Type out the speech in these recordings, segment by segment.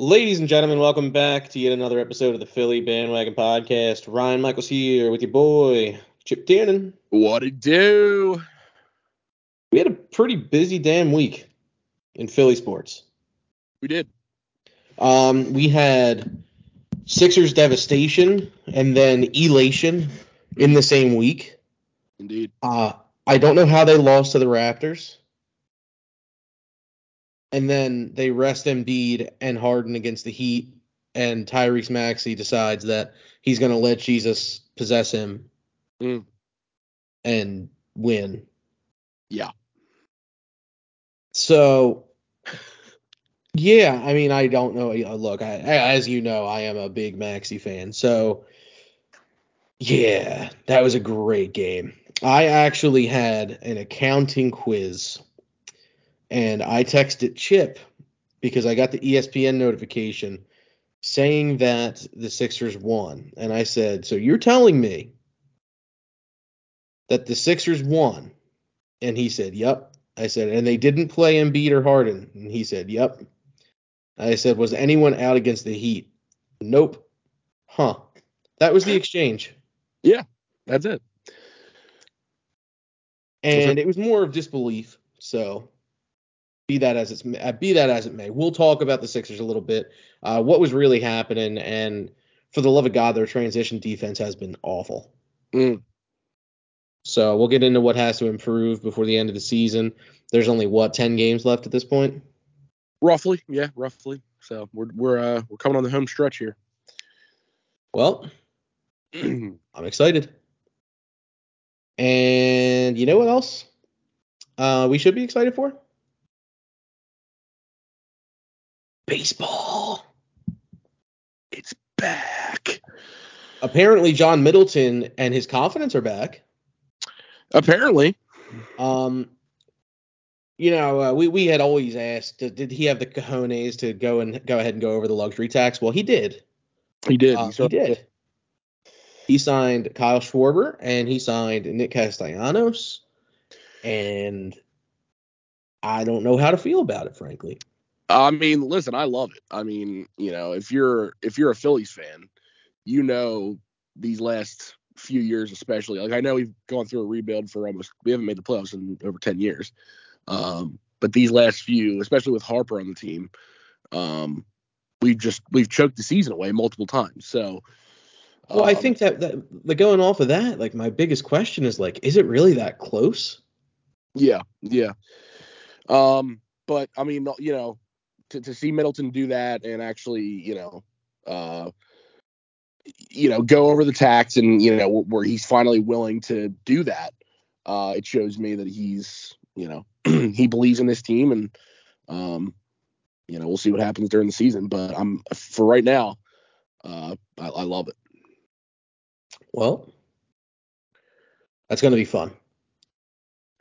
Ladies and gentlemen, welcome back to yet another episode of the Philly Bandwagon Podcast. Ryan Michaels here with your boy, Chip Tiernan. What it do? We had a pretty busy damn week in Philly sports. We did. Um, we had Sixers devastation and then elation in the same week. Indeed. Uh, I don't know how they lost to the Raptors. And then they rest Embiid and Harden against the Heat, and Tyrese Maxey decides that he's going to let Jesus possess him Mm. and win. Yeah. So, yeah, I mean, I don't know. Uh, Look, I, as you know, I am a big Maxey fan. So, yeah, that was a great game. I actually had an accounting quiz, and I texted Chip because I got the ESPN notification saying that the Sixers won. And I said, So you're telling me that the Sixers won? And he said, Yep. I said, and they didn't play Embiid or Harden. And he said, Yep. I said, Was anyone out against the Heat? Nope. Huh. That was the exchange. Yeah, that's it. And it was more of disbelief. So be that as it's uh, be that as it may. We'll talk about the Sixers a little bit. Uh, what was really happening, and for the love of God, their transition defense has been awful. Mm. So we'll get into what has to improve before the end of the season. There's only what ten games left at this point. Roughly, yeah, roughly. So we're we're uh we're coming on the home stretch here. Well, I'm excited. And you know what else? Uh, we should be excited for baseball. it's back. Apparently, John Middleton and his confidence are back. Apparently. Um, you know, uh, we we had always asked, did, did he have the cojones to go and go ahead and go over the luxury tax? Well, he did. He did. Uh, he certainly did. He signed Kyle Schwarber and he signed Nick Castellanos, and I don't know how to feel about it, frankly. I mean, listen, I love it. I mean, you know, if you're if you're a Phillies fan, you know these last few years especially. Like I know we've gone through a rebuild for almost we haven't made the playoffs in over 10 years. Um, but these last few, especially with Harper on the team, um, we've just we've choked the season away multiple times. So Well, I um, think that, that the going off of that, like my biggest question is like, is it really that close? Yeah, yeah. Um, but I mean, you know, to, to see Middleton do that and actually, you know, uh, you know, go over the tax and you know where he's finally willing to do that, uh, it shows me that he's, you know, he believes in this team and, um, you know, we'll see what happens during the season. But I'm for right now, uh, I, I love it. Well, that's going to be fun.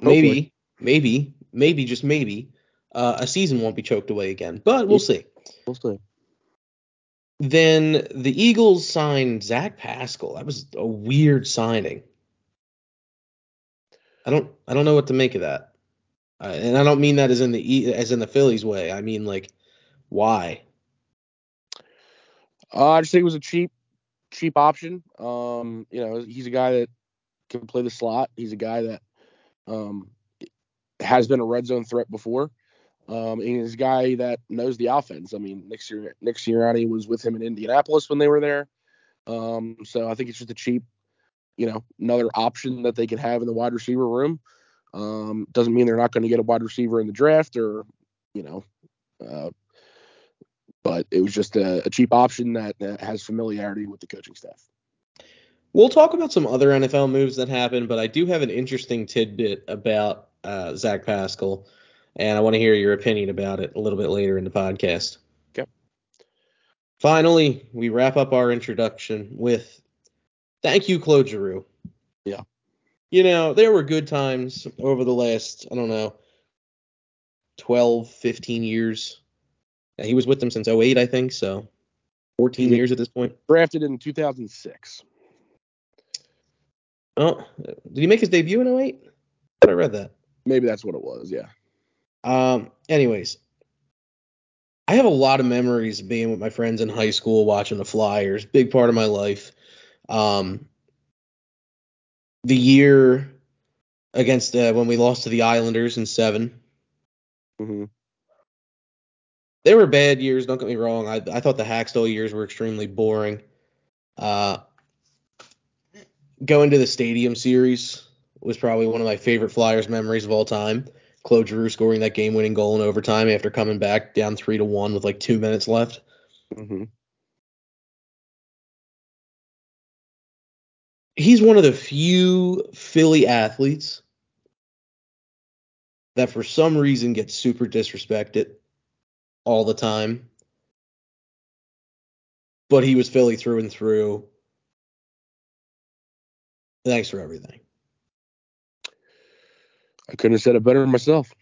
Hopefully. Maybe, maybe, maybe, just maybe, uh, a season won't be choked away again, but we'll see. We'll see. Then the Eagles signed Zach Pascal. That was a weird signing. I don't, I don't know what to make of that, uh, and I don't mean that as in the as in the Phillies way. I mean like, why? Uh, I just think it was a cheap, cheap option. Um, you know, he's a guy that can play the slot. He's a guy that um, has been a red zone threat before. Um, and he's a guy that knows the offense. I mean, Nick, Sir- Nick Sirianni was with him in Indianapolis when they were there. Um, so I think it's just a cheap, you know, another option that they could have in the wide receiver room. Um, doesn't mean they're not going to get a wide receiver in the draft or, you know, uh, but it was just a, a cheap option that uh, has familiarity with the coaching staff. We'll talk about some other NFL moves that happened, but I do have an interesting tidbit about uh, Zach Pascal, and I want to hear your opinion about it a little bit later in the podcast. Okay. Finally, we wrap up our introduction with thank you, Claude Giroux. Yeah. You know, there were good times over the last, I don't know, 12, 15 years. Uh, he was with them since 08, I think, so 14 Yeah. years at this point. Drafted in 2006. Oh, did he make his debut in 08? I read that. Maybe that's what it was. Yeah. Um, anyways, I have a lot of memories being with my friends in high school watching the Flyers. Big part of my life. Um, the year against uh, when we lost to the Islanders in 7 hmm They were bad years. Don't get me wrong. I I thought the Hakstol years were extremely boring. Uh, going to the Stadium Series was probably one of my favorite Flyers memories of all time. Claude Giroux scoring that game-winning goal in overtime after coming back down three to one with like two minutes left. hmm He's one of the few Philly athletes that for some reason gets super disrespected all the time. But he was Philly through and through. Thanks for everything. I couldn't have said it better myself.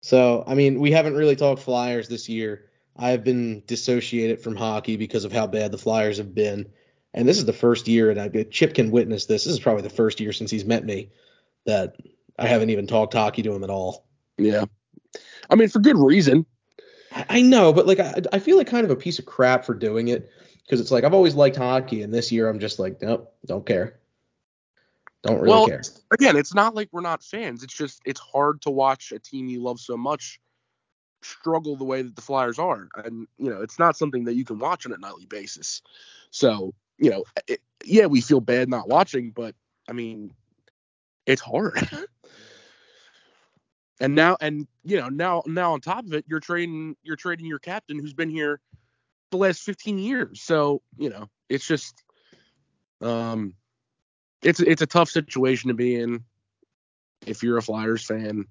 So, I mean, we haven't really talked Flyers this year. I've been dissociated from hockey because of how bad the Flyers have been. And this is the first year, and I, Chip can witness this. This is probably the first year since he's met me that I haven't even talked hockey to him at all. Yeah. I mean, for good reason. I, know, but like, I, I feel like kind of a piece of crap for doing it because it's like I've always liked hockey, and this year I'm just like, nope, don't care. Don't really well, care. again, it's not like we're not fans. It's just it's hard to watch a team you love so much struggle the way that the Flyers are, and you know it's not something that you can watch on a nightly basis. So you know, it, yeah, we feel bad not watching, but I mean, it's hard. and now, and you know, now, now on top of it, you're trading, you're trading your captain who's been here the last 15 years. So you know, it's just, um, it's it's a tough situation to be in if you're a Flyers fan,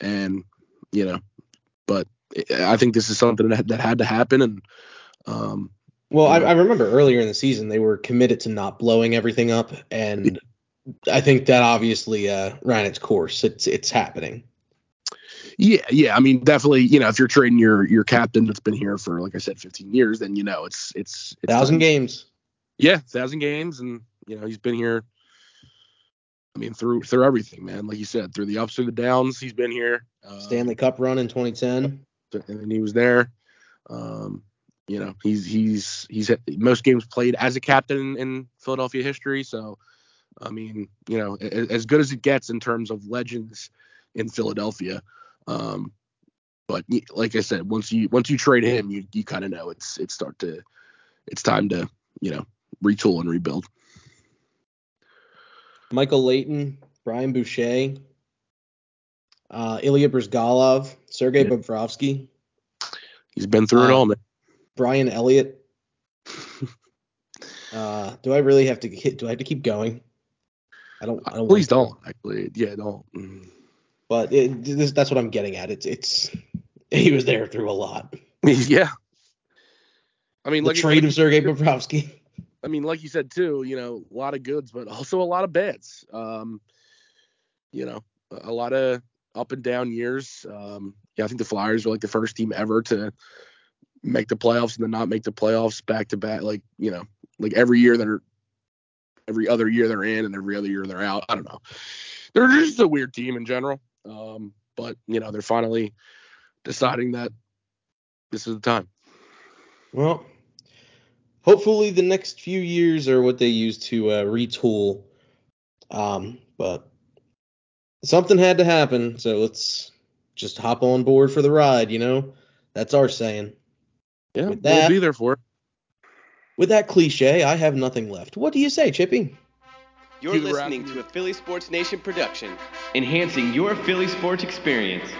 and you know, but I think this is something that, that had to happen, and um, Well, I, I remember earlier in the season they were committed to not blowing everything up, and I think that obviously uh, ran its course. It's it's happening. yeah, yeah, I mean, definitely, you know, if you're trading your your captain that's been here for like I said, 15 years, then you know it's it's, it's Thousand time. games. yeah, thousand games, and you know he's been here. I mean, through through everything, man. Like you said, through the ups and the downs, he's been here. Uh, Stanley Cup run in 2010. and he was there. Um, you know, he's he's he's had most games played as a captain in, in Philadelphia history. So, I mean, you know, as good as it gets in terms of legends in Philadelphia. Um, but like I said, once you once you trade him, you you kind of know it's it's start to it's time to you know retool and rebuild. Michael Leighton, Brian Boucher, uh, Ilya Bryzgalov, Sergei Yeah. Bobrovsky, He's been through it Uh, all, man. Brian Elliott. Uh, do I really have to hit? Do I have to keep going? I don't. I don't Please don't. Actually, yeah, don't. Mm. But it, this, that's what I'm getting at. It's it's. He was there through a lot. yeah. I mean, The like trade like- of Sergei Bobrovsky. I mean, like you said too, you know, a lot of goods, but also a lot of bads. Um, you know, a lot of up and down years. Um, yeah, I think the Flyers were like the first team ever to make the playoffs and then not make the playoffs back to back. Like, you know, like every year they're every other year they're in and every other year they're out. I don't know. They're just a weird team in general. Um, but you know, they're finally deciding that this is the time. Well, hopefully the next few years are what they use to uh, retool. Um, but something had to happen, so let's just hop on board for the ride. You know, that's our saying. Yeah, With we'll be there for it. With that cliche, I have nothing left. What do you say, Chippy? You're listening Rockies. to a Philly Sports Nation production. enhancing your Philly sports experience.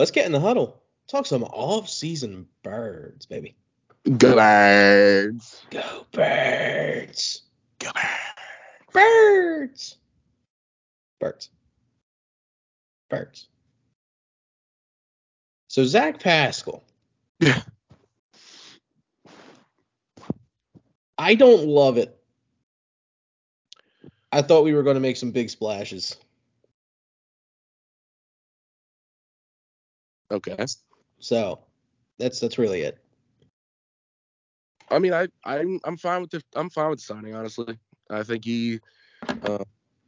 Let's get in the huddle. Talk some off-season birds, baby. Go Birds. Go birds. Go Birds. Birds. Birds. Birds. So Zach Pascal. Yeah. I don't love it. I thought we were going to make some big splashes. Okay. So that's that's really it. I mean, I I'm I'm fine with the I'm fine with signing. Honestly, I think he, uh,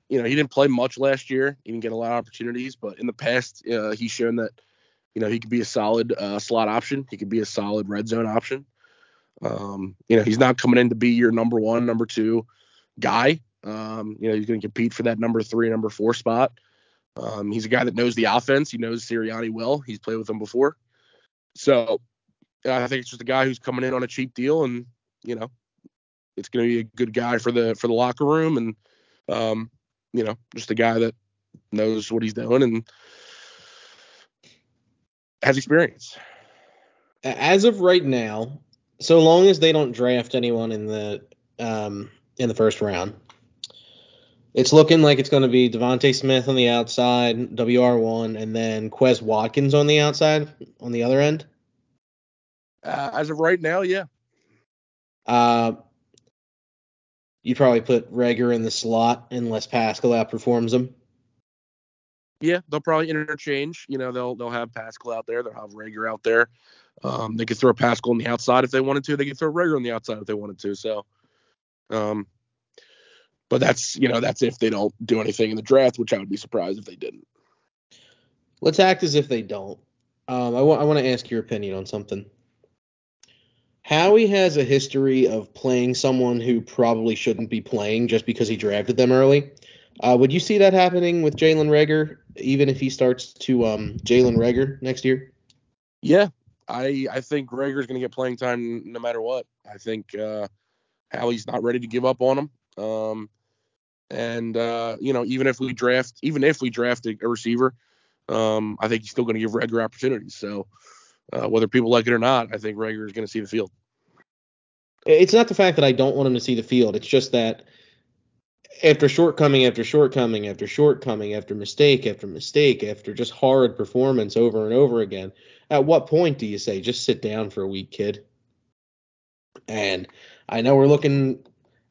you know, he didn't play much last year. He didn't get a lot of opportunities, but in the past, uh, he's shown that, you know, he could be a solid uh, slot option. He could be a solid red zone option. Um, you know, he's not coming in to be your number one, number two guy. Um, you know, he's going to compete for that number three, number four spot. Um, he's a guy that knows the offense. He knows Sirianni well. He's played with him before. So I think it's just a guy who's coming in on a cheap deal, and you know, it's going to be a good guy for the for the locker room, and um, you know, just a guy that knows what he's doing and has experience. As of right now, so long as they don't draft anyone in the um, in the first round, it's looking like it's going to be DeVonta Smith on the outside, WR one, and then Quez Watkins on the outside on the other end. Uh, as of right now, yeah. Uh, you probably put Reagor in the slot unless Pascal outperforms him. Yeah, they'll probably interchange. You know, they'll they'll have Pascal out there, they'll have Reagor out there. Um, they could throw Pascal on the outside if they wanted to. They could throw Reagor on the outside if they wanted to. So, um, but that's you know that's if they don't do anything in the draft, which I would be surprised if they didn't. Let's act as if they don't. Um, I want I want to ask your opinion on something. Howie has a history of playing someone who probably shouldn't be playing just because he drafted them early. Uh, would you see that happening with Jalen Reagor, even if he starts to um, Jalen Reagor next year? Yeah, I I think Reagor's going to get playing time no matter what. I think uh, Howie's not ready to give up on him. Um, and uh, you know, even if we draft, even if we draft a, receiver, um, I think he's still going to give Reagor opportunities. So uh, whether people like it or not, I think Reagor is going to see the field. It's not the fact that I don't want him to see the field. It's just that after shortcoming after shortcoming after shortcoming after mistake after mistake after just hard performance over and over again, at what point do you say just sit down for a week, kid? And I know we're looking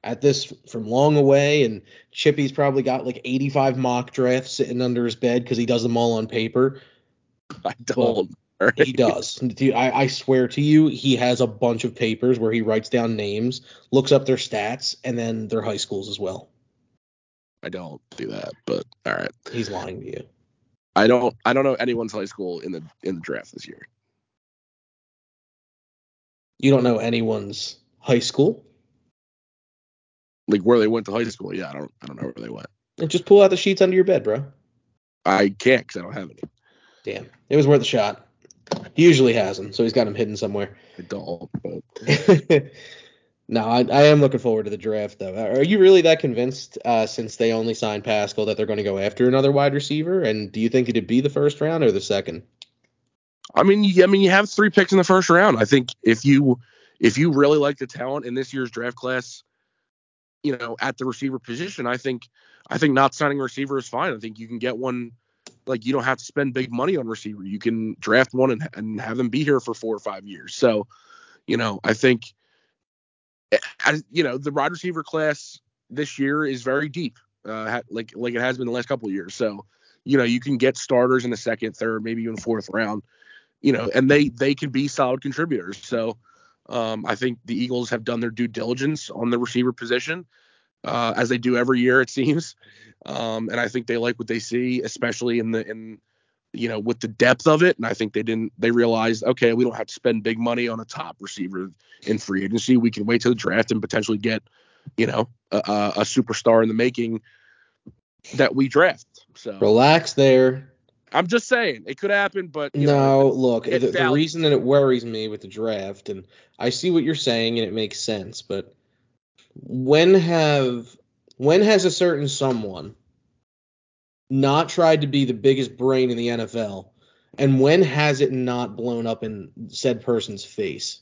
at this from long away, and Chippy's probably got like 85 mock drafts sitting under his bed because he does them all on paper. I don't. He does. I, I swear to you, he has a bunch of papers where he writes down names, looks up their stats, and then their high schools as well. I don't do that, but all right. He's lying to you. I don't. I don't know anyone's high school in the in the draft this year. You don't know anyone's high school? Like where they went to high school? Yeah, I don't. I don't know where they went. And just pull out the sheets under your bed, bro. I can't because I don't have any. Damn, it was worth a shot. He usually has them, so he's got them hidden somewhere. I don't. But. no, I, I, am looking forward to the draft, though. Are you really that convinced, uh, since they only signed Pascal, that they're going to go after another wide receiver? And do you think it'd be the first round or the second? I mean, I mean, you have three picks in the first round. I think if you if you really like the talent in this year's draft class, you know, at the receiver position, I think I think not signing a receiver is fine. I think you can get one like you don't have to spend big money on receiver. You can draft one and, and have them be here for four or five years. So, you know, I think, as, you know, the wide receiver class this year is very deep, uh, like like it has been the last couple of years. So, you know, you can get starters in the second, third, maybe even fourth round, you know, and they they can be solid contributors. So, um, I think the Eagles have done their due diligence on the receiver position, uh, as they do every year, it seems. Um, and I think they like what they see, especially in the in you know with the depth of it. And I think they didn't they realized okay, we don't have to spend big money on a top receiver in free agency. We can wait till the draft and potentially get you know a, a superstar in the making that we draft. So relax there. I'm just saying it could happen, but no. Know, look, the, the reason that it worries me with the draft, and I see what you're saying, and it makes sense, but when have when has a certain someone not tried to be the biggest brain in the NFL? And when has it not blown up in said person's face?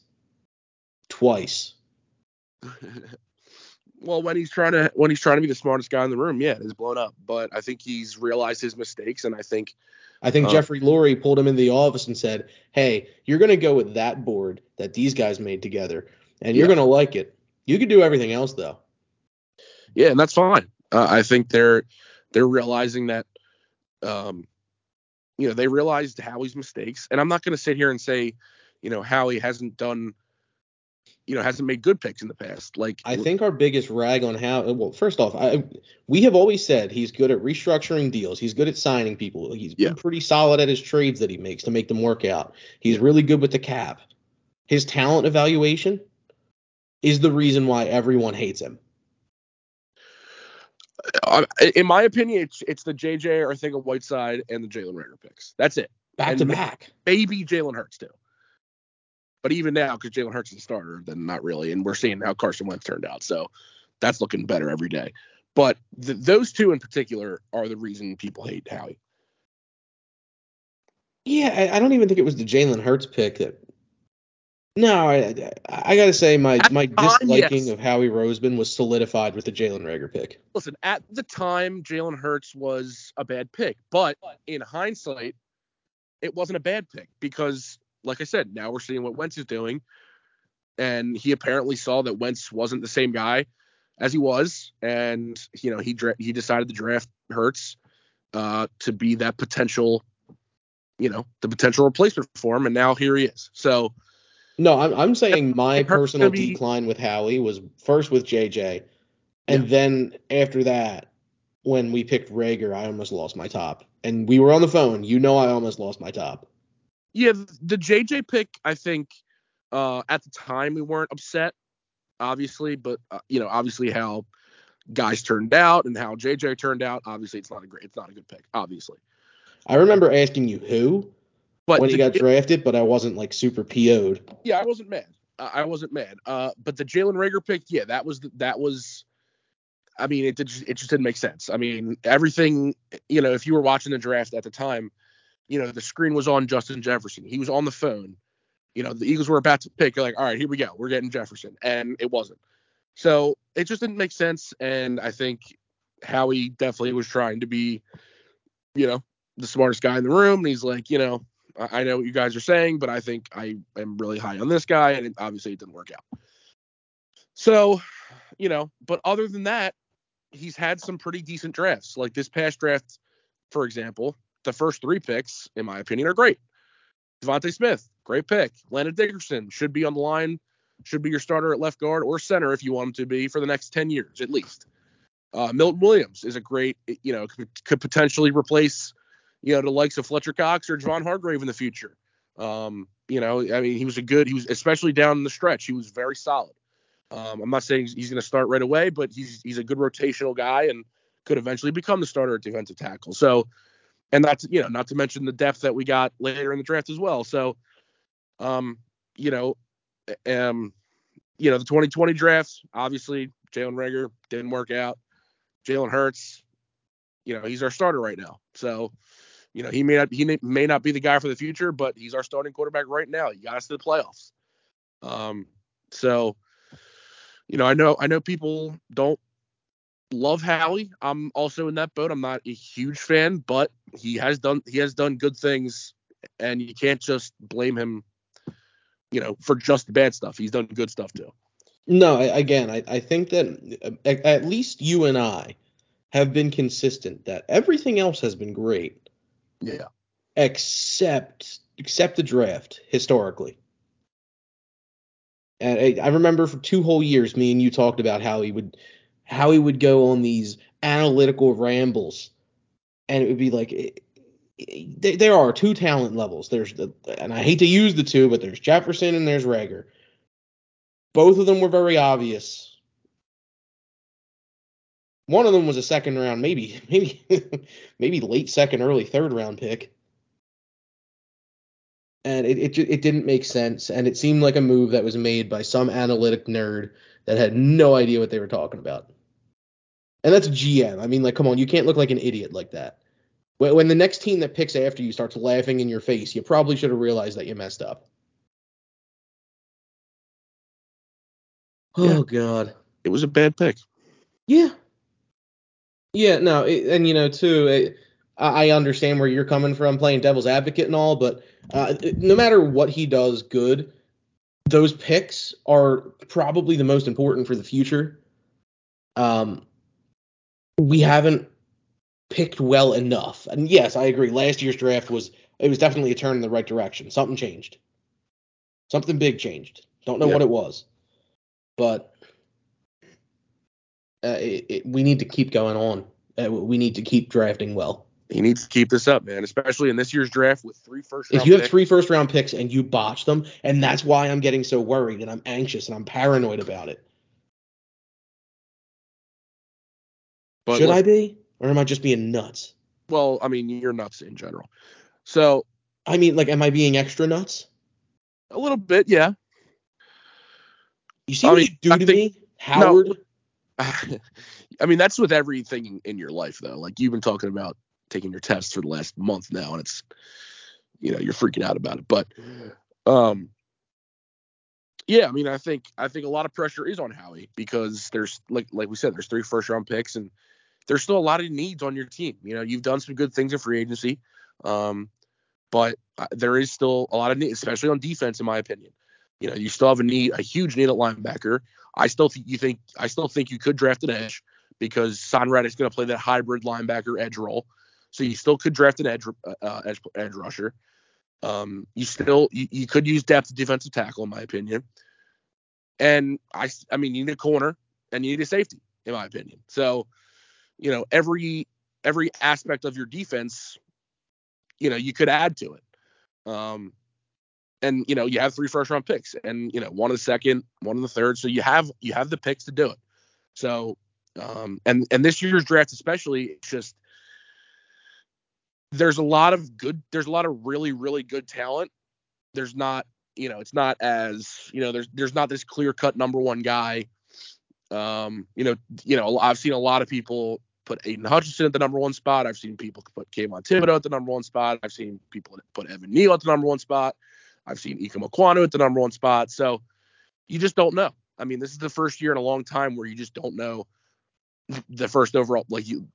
Twice. well, when he's trying to when he's trying to be the smartest guy in the room, yeah, it has blown up. But I think he's realized his mistakes, and I think I think uh, Jeffrey Lurie pulled him into the office and said, "Hey, you're going to go with that board that these guys made together, and you're yeah. going to like it. You could do everything else though." yeah, and that's fine. Uh, I think they're they're realizing that, um, you know, they realized Howie's mistakes, and I'm not going to sit here and say, you know, Howie hasn't done, you know, hasn't made good picks in the past. Like I think our biggest rag on how well, first off, I we have always said he's good at restructuring deals. He's good at signing people. He's Yeah. been pretty solid at his trades that he makes to make them work out. He's Yeah. really good with the cap. His talent evaluation is the reason why everyone hates him. uh, in my opinion, it's it's the JJ or I think of Whiteside and the Jalen Reagor picks. That's it. Back And to back. Maybe Jalen Hurts too. But even now, because Jalen Hurts is a starter, then not really. And we're seeing how Carson Wentz turned out, so that's looking better every day. But th- those two in particular are the reason people hate Howie. Yeah, I, I don't even think it was the Jalen Hurts pick that. No, I, I, I gotta say my At my time, disliking yes. of Howie Roseman was solidified with the Jalen Reagor pick. Listen, at the time, Jalen Hurts was a bad pick, but in hindsight, it wasn't a bad pick because, like I said, now we're seeing what Wentz is doing, and he apparently saw that Wentz wasn't the same guy as he was, and you know he dra- he decided to draft Hurts uh, to be that potential, you know, the potential replacement for him, and now here he is. So No, I'm I'm saying my personal be- decline with Howie was first with JJ, and Yeah. then after that, when we picked Reagor, I almost lost my top. And we were on the phone. You know, I almost lost my top. Yeah, the JJ pick, I think uh, at the time we weren't upset, obviously, but uh, you know, obviously how guys turned out and how JJ turned out, obviously it's not a great, it's not a good pick, obviously. I remember asking you who But when he got drafted, but I wasn't like super PO'd. yeah, I wasn't mad. I I wasn't mad. Uh, but the Jalen Reagor pick, yeah, that was the, that was. I mean, it did, it just didn't make sense. I mean, everything, you know, if you were watching the draft at the time, you know, the screen was on Justin Jefferson. He was on the phone. You know, the Eagles were about to pick. You're like, all right, here we go. We're getting Jefferson, and it wasn't. So it just didn't make sense. And I think Howie definitely was trying to be, you know, the smartest guy in the room. And he's like, you know, I I know what you guys are saying, but I think I am really high on this guy, and it, obviously it didn't work out. So, you know, but other than that, he's had some pretty decent drafts. Like this past draft, for example, the first three picks, in my opinion, are great. DeVonta Smith, great pick. Landon Dickerson should be on the line, should be your starter at left guard or center if you want him to be for the next 10 years at least. Uh, Milton Williams is a great, you know, could, could potentially replace, you know, the likes of Fletcher Cox or Javon Hargrave in the future. Um, you know, I mean, he was a good, he was especially down the stretch, he was very solid. Um, I'm not saying he's, going to start right away, but he's he's a good rotational guy and could eventually become the starter at defensive tackle. So, and that's you know, not to mention the depth that we got later in the draft as well. So, um, you know, um, you know, the 2020 drafts, obviously Jalen Reagor didn't work out. Jalen Hurts, you know, he's our starter right now. So, you know, he may not he may- not be the guy for the future, but he's our starting quarterback right now. He got us to the playoffs. Um, so, you know, I know I know people don't love Hallie. I'm also in that boat. I'm not a huge fan, but he has done he has done good things, and you can't just blame him, you know, for just the bad stuff. He's done good stuff too. No, again, I, I think that at, at least you and I have been consistent that everything else has been great Yeah. except except the draft historically. And I, I remember for two whole years, me and you talked about how he would how he would go on these analytical rambles, and it would be like it, it- there- are two talent levels. There's the and I hate to use the two, but there's Jefferson and there's Reagor. Both of them were very obvious. One of them was a second round, maybe maybe maybe late second, early third round pick and it, it it didn't make sense and it seemed like a move that was made by some analytic nerd that had no idea what they were talking about and that's gm i mean like come on you can't look like an idiot like that when, when the next team that picks after you starts laughing in your face you probably should have realized that you messed up Yeah. oh god It was a bad pick. yeah yeah no it, and you know too it, I I understand where you're coming from playing devil's advocate and all, but uh, no matter what he does good, those picks are probably the most important for the future. Um, we haven't picked well enough. And yes, I agree. Last year's draft was it was definitely a turn in the right direction. Something changed. Something big changed. Don't know Yeah. what it was, but uh, it, it, we need to keep going on. Uh, we need to keep drafting well. He needs to keep this up, man, especially in this year's draft with three first round If you have picks. three first round picks and you botch them, and that's why I'm getting so worried and I'm anxious and I'm paranoid about it. But Should I be, or am I just being nuts? Well, I mean, you're nuts in general. So I mean, like, am I being extra nuts? a little bit, yeah. You see I what mean, you do I to think- me, Howard? I mean, that's with everything in your life, though. Like you've been talking about taking your tests for the last month now, and it's, you know, you're freaking out about it. But, um, yeah, I mean, I think I think a lot of pressure is on Howie because there's like like we said, there's three first round picks, and there's still a lot of needs on your team. You know, you've done some good things in free agency, um, but uh, there is still a lot of need, especially on defense, in my opinion. You know, you still have a need, a huge need at linebacker. I still think you think I still think you could draft an edge because Son is going to play that hybrid linebacker edge role. So you still could draft an edge uh, uh, edge, edge rusher. Um, you still you, you could use depth defensive tackle in my opinion. And I I mean you need a corner and you need a safety in my opinion. So you know every every aspect of your defense, you know you could add to it. Um, and you know you have three first round picks and you know one in the second, one in the third. So you have you have the picks to do it. So um, and and this year's draft especially, it's just there's a lot of good, there's a lot of really really good talent. There's not you know it's not as you know there's there's not this clear cut number one guy. Um, you know you know I've seen a lot of people put Aidan Hutchinson at the number one spot. I've seen people put Kayvon Thibodeaux at the number one spot. I've seen people put Evan Neal at the number one spot. I've seen Ickey Ekwonu at the number one spot. So you just don't know. I mean, this is the first year in a long time where you just don't know the first overall, like you,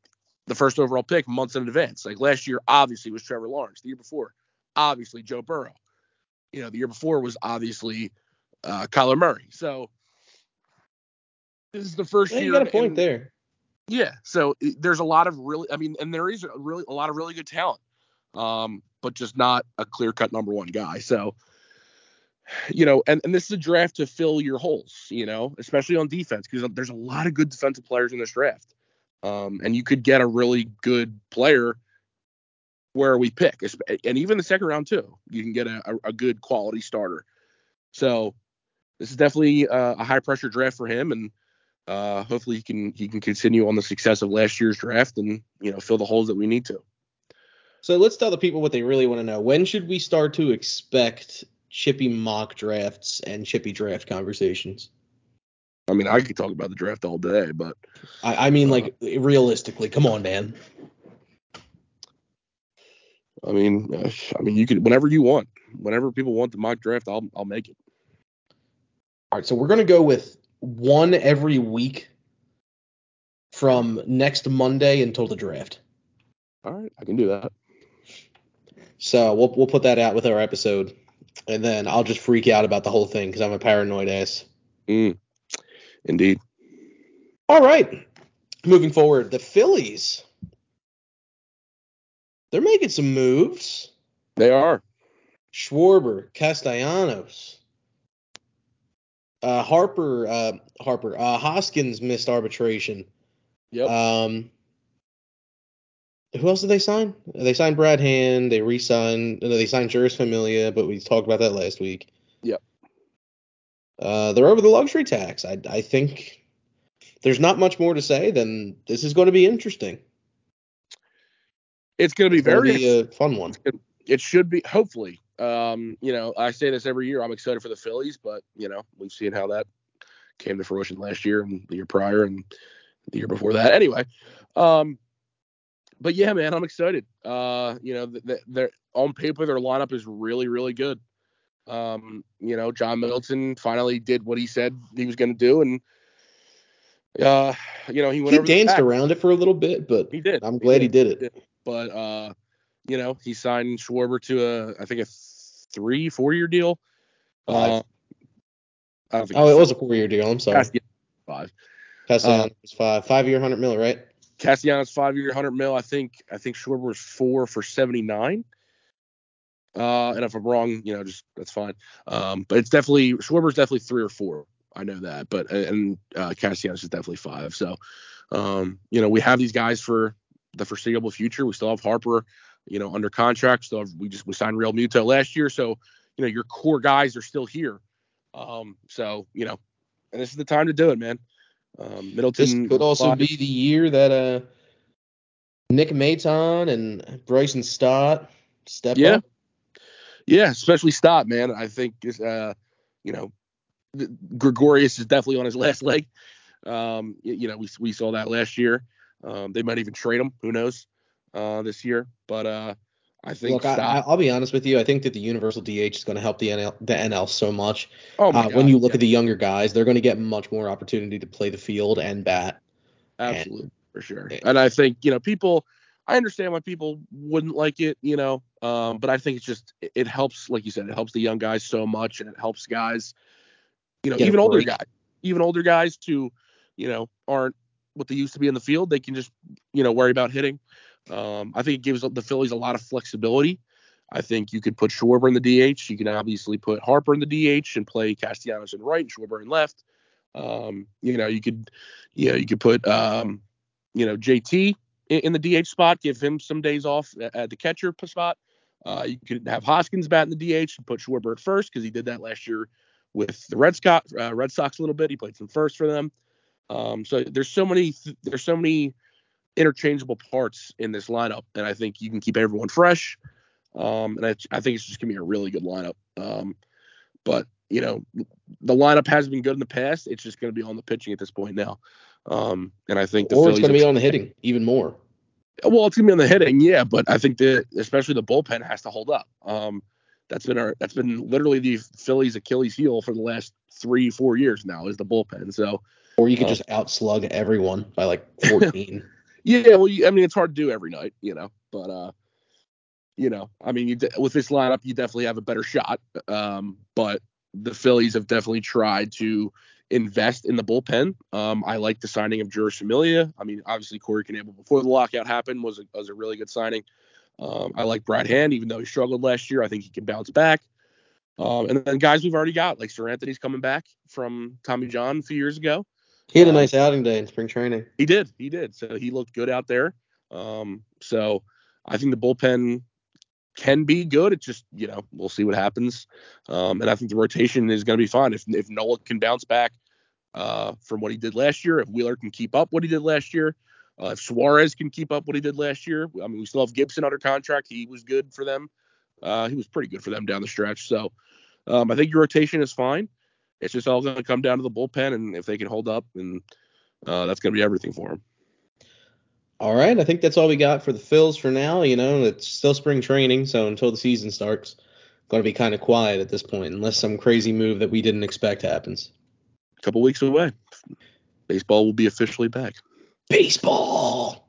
the first overall pick months in advance. Like last year, obviously was Trevor Lawrence. The year before, obviously Joe Burrow. You know, the year before was obviously uh, Kyler Murray. So this is the first Yeah, year. you got a point in- there. Yeah. So there's a lot of really, I mean, and there is a really a lot of really good talent, um, but just not a clear cut number one guy. So, you know, and, and this is a draft to fill your holes, you know, especially on defense because there's a lot of good defensive players in this draft, um, and you could get a really good player where we pick, and even the second round too. You can get a, a, a good quality starter. So this is definitely uh, a high pressure draft for him, and uh, hopefully he can he can continue on the success of last year's draft and you know fill the holes that we need to. So let's tell the people what they really want to know. When should we start to expect chippy mock drafts and chippy draft conversations? I mean, I could talk about the draft all day, but I, I mean, Uh, like realistically, come on, man. I mean, I mean, you can whenever you want, whenever people want the mock draft, I'll I'll make it. All right, so we're gonna go with one every week from next Monday until the draft. All right, I can do that. So we'll we'll put that out with our episode, and then I'll just freak out about the whole thing because I'm a paranoid ass. Mm, indeed. All right, moving forward, the Phillies. They're making some moves. They are. Schwarber, Castellanos, uh, Harper, uh, Harper, uh, Hoskins missed arbitration. Yep. Um, who else did they sign? They signed Brad Hand. They re-signed. No, they signed Jeurys Familia, but we talked about that last week. Yep. Uh, they're over the luxury tax. I I think there's not much more to say than this is going to be interesting. it's going to be It's very. be a fun one. it should be hopefully. Um, you know, I say this every year. I'm excited for the Phillies, but you know, we've seen how that came to fruition last year and the year prior and the year before that. Anyway, um, but yeah, man, I'm excited. Uh, you know, th- th- they're on paper their lineup is really, really good. Um, you know, John Middleton finally did what he said he was going to do, and uh, you know, he went He danced around it for a little bit, but He did. I'm glad he did it. But uh, you know, he signed Schwarber to a I think a three, four year deal. Uh, Oh, it was a four-year deal. I'm sorry. yeah, five. Castellanos was five, five-year, hundred mil, right? Castellanos five year, hundred mil. I think I think Schwarber was four for seventy nine. Uh, and if I'm wrong, you know, just that's fine. Um, but it's definitely Schwarber's definitely three or four. I know that, but and uh, Castellanos is definitely five. So, um, you know, we have these guys for the foreseeable future. We still have Harper, you know, under contract. Have, we just we signed Realmuto last year, so you know your core guys are still here. Um, so you know, and this is the time to do it, man. Um, Middleton This could also be the year that uh Nick Maton and Bryson Stott step Yeah. up. Yeah, especially Stott, man. I think uh, you know, Gregorius is definitely on his last leg. Um, y- you know, we we saw that last year. Um, they might even trade him. Who knows? Uh, this year, but uh, I think Look, I, Stott. I- I'll be honest with you. I think that the universal DH is going to help the NL, the NL so much. oh my Uh, God, when you look yeah, at the younger guys, they're going to get much more opportunity to play the field and bat. absolutely for sure. And I think you know people. I understand why people wouldn't like it, you know, um, but I think it's just it, it helps, like you said, it helps the young guys so much, and it helps guys, you know, even older guys, even older guys to, you know, aren't what they used to be in the field. They can just, you know, worry about hitting. Um, I think it gives the Phillies a lot of flexibility. I think you could put Schwarber in the DH. You can obviously put Harper in the DH and play Castellanos in right and Schwarber in left. Um, you know, you could, you know, you could put, um, you know, JT in, in the DH spot, give him some days off at, the catcher spot. Uh, you could have Hoskins bat in the DH and put Schwarber at first because he did that last year with the Red Sox, uh, Red Sox a little bit. He played some first for them. Um, so there's so many, th- there's so many interchangeable parts in this lineup, and I think you can keep everyone fresh. Um, and I, I think it's just gonna be a really good lineup. Um, but you know, the lineup has been good in the past. It's just gonna be on the pitching at this point now. Um, and I think the or it's going to be on the hitting even more. well, it's gonna be on the hitting, yeah, but I think the especially the bullpen has to hold up. Um, that's been our that's been literally the Phillies' Achilles heel for the last three four years now is the bullpen. So Or you could Oh. just outslug everyone by like 14. Yeah, well, you, I mean it's hard to do every night, you know, but uh, you know, I mean you de- with this lineup you definitely have a better shot. Um, but the Phillies have definitely tried to invest in the bullpen. Um, I like the signing of Jeurys Familia. I mean, obviously Corey Knebel before the lockout happened was a, was a really good signing. Um, I like Brad Hand, even though he struggled last year. I think he can bounce back. Um, and then guys we've already got, like Seranthony's coming back from Tommy John a few years ago. He had a Um, nice outing day in spring training. He did, he did. So he looked good out there. Um, so I think the bullpen can be good. It's just you know we'll see what happens. Um, and I think the rotation is going to be fine if if Nola can bounce back uh, from what he did last year. If Wheeler can keep up what he did last year. Uh, if Suarez can keep up what he did last year, I mean, we still have Gibson under contract. He was good for them. Uh, he was pretty good for them down the stretch. So um, I think your rotation is fine. It's just all going to come down to the bullpen, and if they can hold up, and uh, that's going to be everything for them. All right, I think that's all we got for the Phils for now. You know, it's still spring training, so until the season starts, going to be kind of quiet at this point, unless some crazy move that we didn't expect happens. A couple weeks away, baseball will be officially back. Baseball.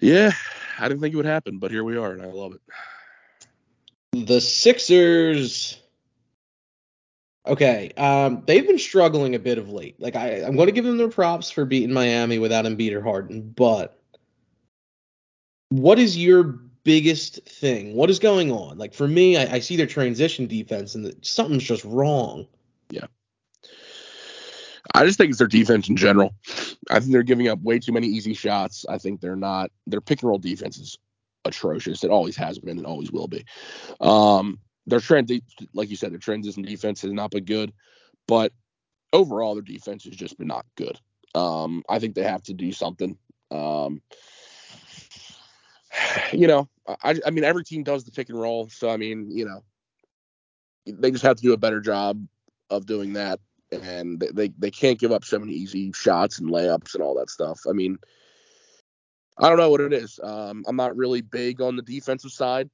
Yeah, I didn't think it would happen, but here we are, and I love it. The Sixers. Okay, um, they've been struggling a bit of late. Like I, I'm going to give them their props for beating Miami without Embiid or Harden, but what is your biggest thing? What is going on? Like for me, I, I see their transition defense, and that something's just wrong. Yeah, I just think it's their defense in general. I think they're giving up way too many easy shots. I think they're not. Their pick and roll defense is atrocious. It always has been and always will be. Um, their trend, like you said, their transition defense has not been good, but overall their defense has just been not good. Um, I think they have to do something. Um, you know, I, I mean, every team does the pick and roll, so I mean, you know, they just have to do a better job of doing that and they, they can't give up so many easy shots and layups and all that stuff. I mean, I don't know what it is. Um, I'm not really big on the defensive side,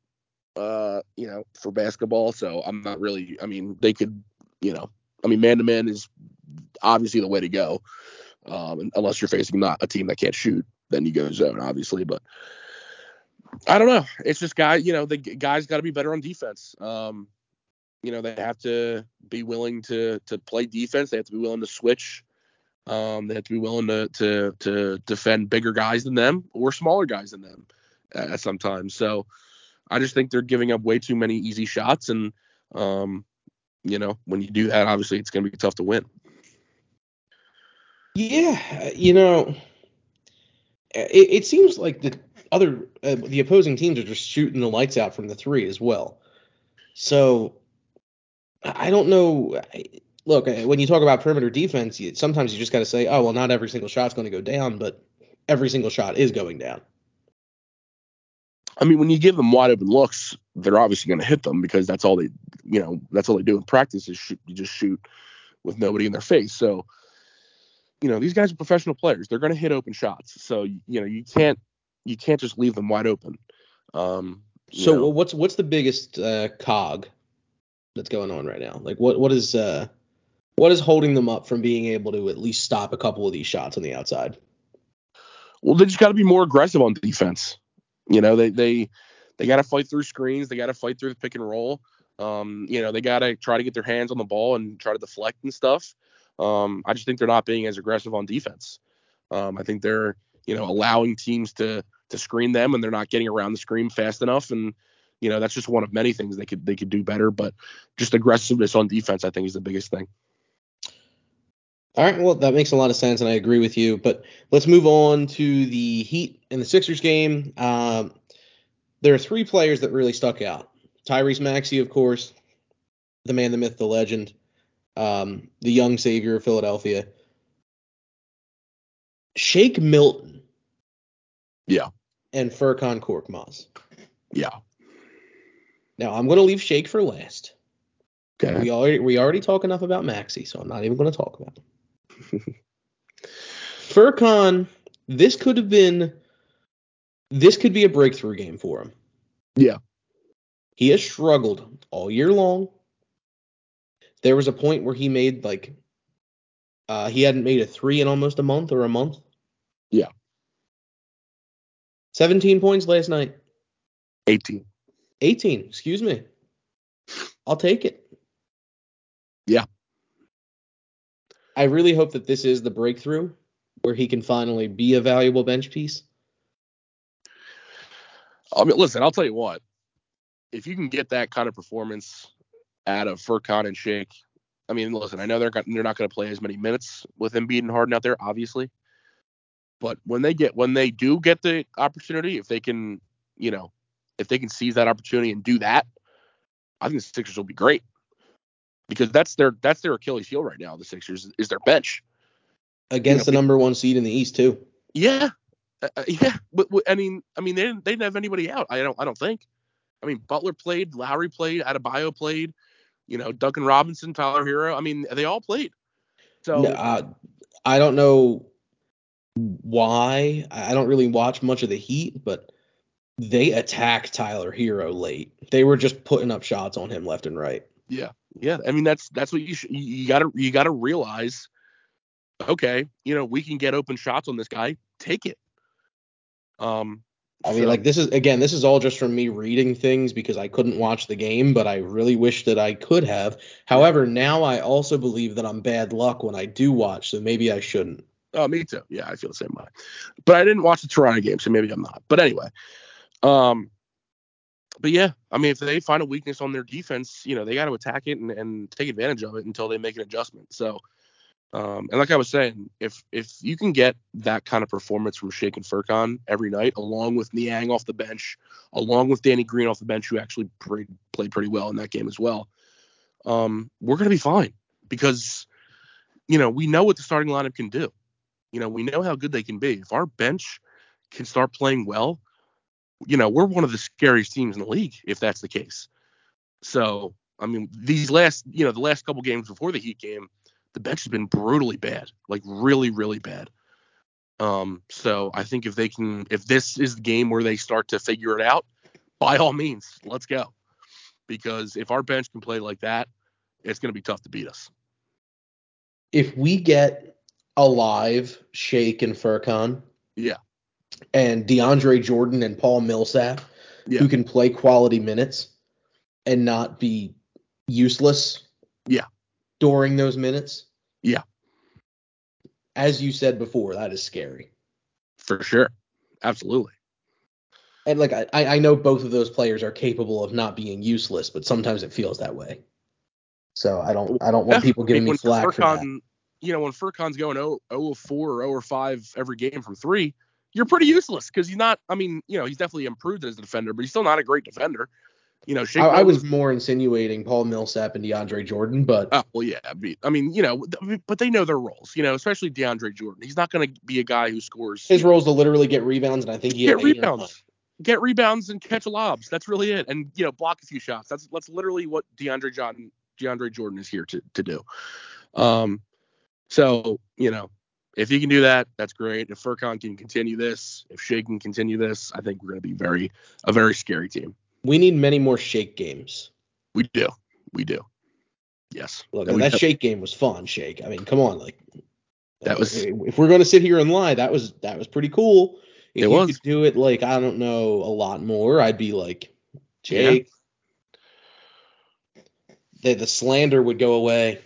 uh, you know, for basketball. So I'm not really. I mean, they could, you know, I mean, man to man is obviously the way to go. Um, unless you're facing not a team that can't shoot, then you go zone, obviously. But I don't know. It's just guy, you know, the guys got to be better on defense. Um, you know, they have to be willing to to play defense. They have to be willing to switch. Um, they have to be willing to to to defend bigger guys than them or smaller guys than them at sometimes. So I just think they're giving up way too many easy shots, and um, you know when you do that, obviously it's going to be tough to win. Yeah, you know, it, it seems like the other uh, the opposing teams are just shooting the lights out from the three as well. So I don't know. Look, uh, when you talk about perimeter defense, you, sometimes you just got to say, oh well, not every single shot's going to go down, but every single shot is going down. I mean, when you give them wide open looks, they're obviously going to hit them because that's all they, you know, that's all they do in practice is shoot. You just shoot with nobody in their face. So, you know, these guys are professional players. They're going to hit open shots. So, you know, you can't you can't just leave them wide open. Um, so know. what's what's the biggest uh, cog that's going on right now? Like what what is uh what is holding them up from being able to at least stop a couple of these shots on the outside? Well, they just got to be more aggressive on defense. You know, they they they got to fight through screens. They got to fight through the pick and roll. Um, you know, they got to try to get their hands on the ball and try to deflect and stuff. Um, I just think they're not being as aggressive on defense. Um, I think they're you know allowing teams to to screen them and they're not getting around the screen fast enough and you know that's just one of many things they could they could do better but just aggressiveness on defense i think is the biggest thing all right well that makes a lot of sense and i agree with you but let's move on to the heat and the sixers game. Um, there are three players that really stuck out. Tyrese maxey of course the man the myth the legend um, the young savior of philadelphia. Shake milton. Yeah. And furkan korkmaz. Yeah. Now I'm going to leave Shake for last. Okay. We already we already talk enough about Maxey, so I'm not even going to talk about him. Furkan, this could have been this could be a breakthrough game for him. Yeah. He has struggled all year long. There was a point where he made like uh he hadn't made a 3 in almost a month or a month. Yeah. 17 points last night. 18. 18, excuse me. I'll take it. Yeah. I really hope that this is the breakthrough where he can finally be a valuable bench piece. I mean, listen, I'll tell you what. If you can get that kind of performance out of Furkan and Shake, I mean, listen, I know they're they're not going to play as many minutes with Embiid and Harden out there, obviously. But when they get when they do get the opportunity, if they can, you know, if they can seize that opportunity and do that, I think the Sixers will be great because that's their that's their Achilles heel right now. The Sixers is their bench against you know, the number one seed in the East too. Yeah, uh, uh yeah. But, but, I mean, I mean, they didn't they didn't have anybody out. I don't I don't think. I mean, Butler played, Lowry played, Adebayo played, you know, Duncan Robinson, Tyler Herro. I mean, they all played. So no, uh, I don't know why. I don't really watch much of the Heat, but they attacked Tyler Herro late. They were just putting up shots on him left and right. Yeah, yeah. I mean, that's that's what you sh- you gotta you gotta realize. Okay, you know we can get open shots on this guy. Take it. Um, I mean, so. like this is again, this is all just from me reading things because I couldn't watch the game, but I really wish that I could have. However, now I also believe that I'm bad luck when I do watch, so maybe I shouldn't. Oh, me too. Yeah, I feel the same way. But I didn't watch the Toronto game, so maybe I'm not. But anyway, um, but yeah, I mean, if they find a weakness on their defense, you know, they got to attack it and, and take advantage of it until they make an adjustment. So, um, and like I was saying, if if you can get that kind of performance from Shake and Furkan every night, along with Niang off the bench, along with Danny Green off the bench, who actually played, played pretty well in that game as well, um, we're gonna be fine because you know we know what the starting lineup can do. You know, we know how good they can be. If our bench can start playing well, you know, we're one of the scariest teams in the league if that's the case. So, I mean, these last, you know, the last couple games before the Heat game, the bench has been brutally bad, like really, really bad. Um, so I think if they can, if this is the game where they start to figure it out, by all means, let's go. Because if our bench can play like that, it's going to be tough to beat us. If we get alive Shake and Furkan, yeah, and DeAndre Jordan and Paul Millsap, yeah. who can play quality minutes and not be useless. Yeah. During those minutes. Yeah. as you said before, that is scary. For sure. Absolutely. And like I, I know both of those players are capable of not being useless, but sometimes it feels that way. So I don't I don't want people giving me flack for that. You know, when Furkan's going 0, 0 of 4 or 0 of 5 every game from three, you're pretty useless because he's not. I mean, you know, he's definitely improved as a defender, but he's still not a great defender. You know, Shake I, I was more insinuating Paul Millsap and DeAndre Jordan, but Oh well, yeah. I mean- I mean, you know, but they know their roles. You know, especially DeAndre Jordan. He's not going to be a guy who scores. his role is to literally get rebounds, and I think he get had eight or nine. rebounds, get rebounds, and catch lobs. That's really it. And you know, block a few shots. That's that's literally what DeAndre Jordan DeAndre Jordan is here to to do. Um, so you know, if he can do that, that's great. If Furkan can continue this, if Shea can continue this, I think we're going to be very a very scary team. We need many more shake games. We do, we do. Yes. Look, And we that do- shake game was fun. Shake. I mean, come on, like That was- If we're going to sit here and lie, that was that was pretty cool. If It you was. could do it like I don't know a lot more, I'd be like, Jake. The the slander would go away.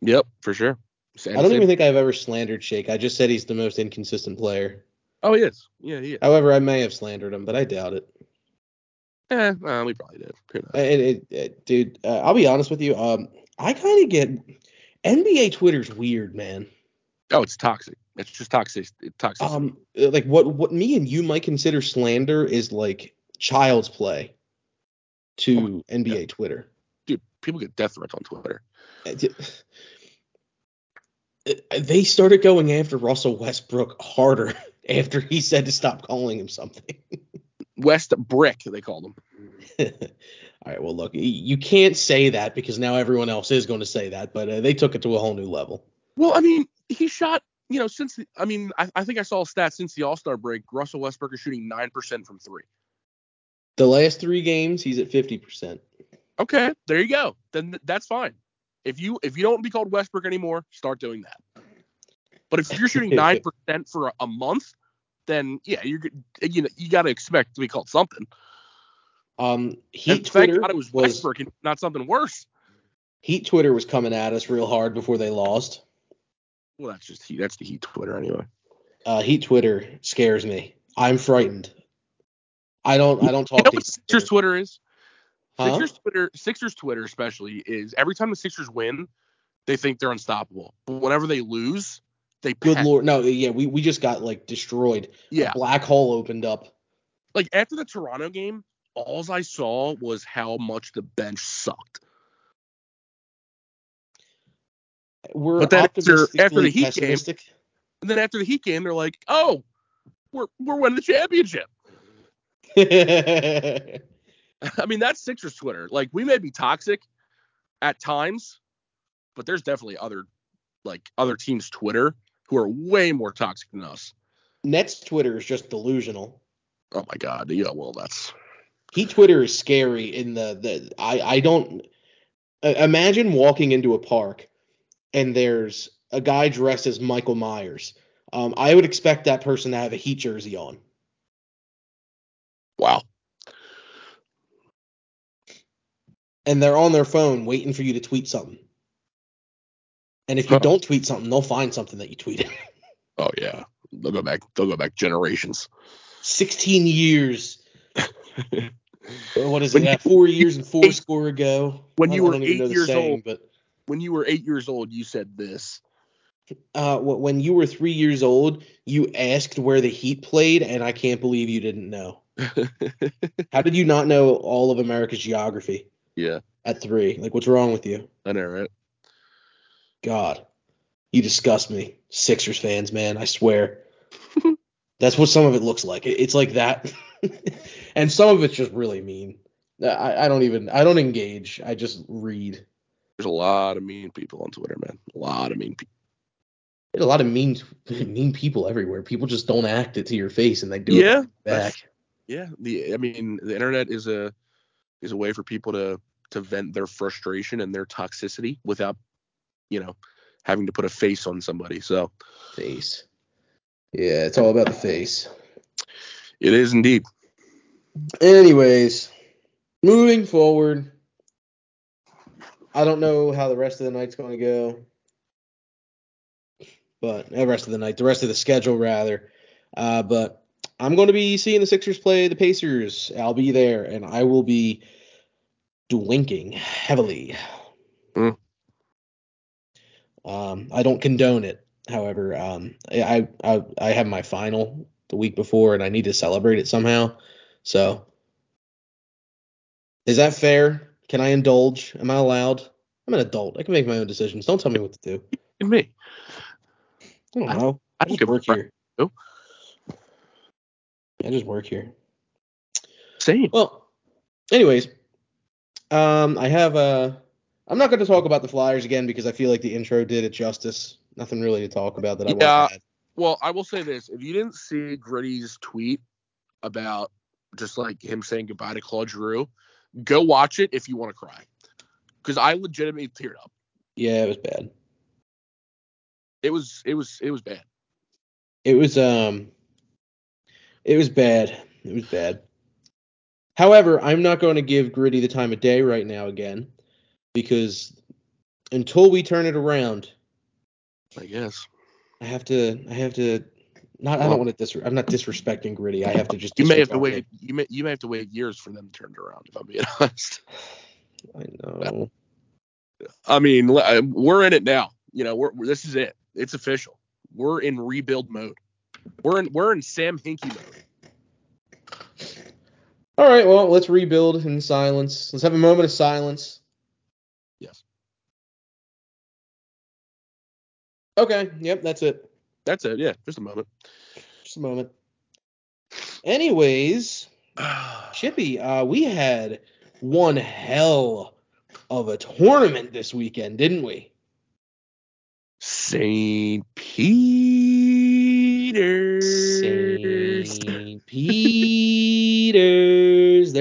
Yep, for sure. I don't even think I've ever slandered Shake. I just said he's the most inconsistent player. Oh, he is. Yeah, he is. However, I may have slandered him, but I doubt it. Eh, uh, we probably did. It, it, it- dude, uh, I'll be honest with you. Um, I kind of get NBA Twitter's weird, man. Oh, it's toxic. It's just toxic. It's toxic. Um, like what what me and you might consider slander is like child's play to NBA Twitter. Dude, people get death threats on Twitter. Uh, They started going after Russell Westbrook harder after he said to stop calling him something. West Brick, they called him. All right, well, look, you can't say that because now everyone else is going to say that, but uh, they took it to a whole new level. Well, I mean, he shot. You know, since the, I mean, I, I think I saw a stat since the All Star break. Russell Westbrook is shooting nine percent from three. The last three games, he's at 50%. Okay, there you go. Then th- that's fine. If you if you don't be called Westbrook anymore, start doing that. But if you're shooting nine percent for a, a month, then yeah, you're you know you got to expect to be called something. Um, Heat thank Twitter it was, was Westbrook and not something worse. Heat Twitter was coming at us real hard before they lost. Well, that's just Heat. That's the Heat Twitter anyway. Uh, Heat Twitter scares me. I'm frightened. I don't. I don't talk. You know to. what Sixers Twitter is? Huh? Sixers Twitter, Sixers Twitter especially is every time the Sixers win, they think they're unstoppable. But whenever they lose, they Good lord, no, yeah, we, we just got like destroyed. Yeah, A black hole opened up. like after the Toronto game, all I saw was how much the bench sucked. We're But then after- after the Heat game- And then after the Heat game, they're like, "Oh, we're we're winning the championship." I mean, that's Sixers Twitter. Like we may be toxic at times, but there's definitely other like other teams' Twitter who are way more toxic than us. Nets Twitter is just delusional. Oh my god. Yeah, well that's Heat Twitter is scary in the the I I don't uh, imagine walking into a park and there's a guy dressed as Michael Myers. Um, I would expect that person to have a Heat jersey on. wow. And they're on their phone waiting for you to tweet something. And if you Huh. don't tweet something, they'll find something that you tweeted. Oh yeah. They'll go back they'll go back generations. 16 years. What is it? you- four years and four eight- score ago. when you were eight years saying, old. But When you were eight years old, you said this. uh, when you were three years old, you asked where the Heat played, and I can't believe you didn't know. How did you not know all of America's geography yeah, at three? Like, what's wrong with you? I know, right? God, you disgust me. Sixers fans, man, I swear. That's what some of it looks like. It's like that, and some of it's just really mean. I, I don't even I don't engage. I just read. There's a lot of mean people on Twitter, man. A lot of mean people. There's a lot of mean mean people everywhere. People just don't act it to your face, and they do Yeah, it back. Yeah, the I mean, the internet is a is a way for people to to vent their frustration and their toxicity without, you know, having to put a face on somebody. So Face. Yeah, it's all about the face. it is indeed. Anyways, moving forward. I don't know how the rest of the night's going to go. but the rest of the night, the rest of the schedule rather. Uh, but I'm going to be seeing the Sixers play the Pacers. I'll be there, and I will be drinking heavily. Mm. Um, I don't condone it. However, um, I, I I have my final the week before, and I need to celebrate it somehow. So, is that fair? Can I indulge? Am I allowed? I'm an adult. I can make my own decisions. Don't tell me what to do. And me. I don't know. I I don't give a work crap. here. I just work here. Same. Well, anyways, um, I have uh I'm not going to talk about the Flyers again because I feel like the intro did it justice. Nothing really to talk about that I Yeah. want to add. Well, I will say this: if you didn't see Gritty's tweet about just like him saying goodbye to Claude Giroux, go watch it if you want to cry, because I legitimately teared up. Yeah, it was bad. It was it was it was bad. It was um it was bad. It was bad. However, I'm not going to give Gritty the time of day right now again because until we turn it around, I guess I have to I have to not I Well- don't want to dis I'm not disrespecting Gritty. I have to just you may have to wait. You may you may have to wait years for them to turn it around. If I'm being honest. I know. I mean, uh, we're in it now. You know, we're, we're- this is it. It's official. We're in rebuild mode. We're in we're in Sam Hinkie mode. All right, well, let's rebuild in silence. Let's have a moment of silence. Yes, Okay, yep, that's it. that's it. Yeah, just a moment. Just a moment. Anyways, Chippy, uh, we had one hell of a tournament this weekend, didn't we? St. Peter's.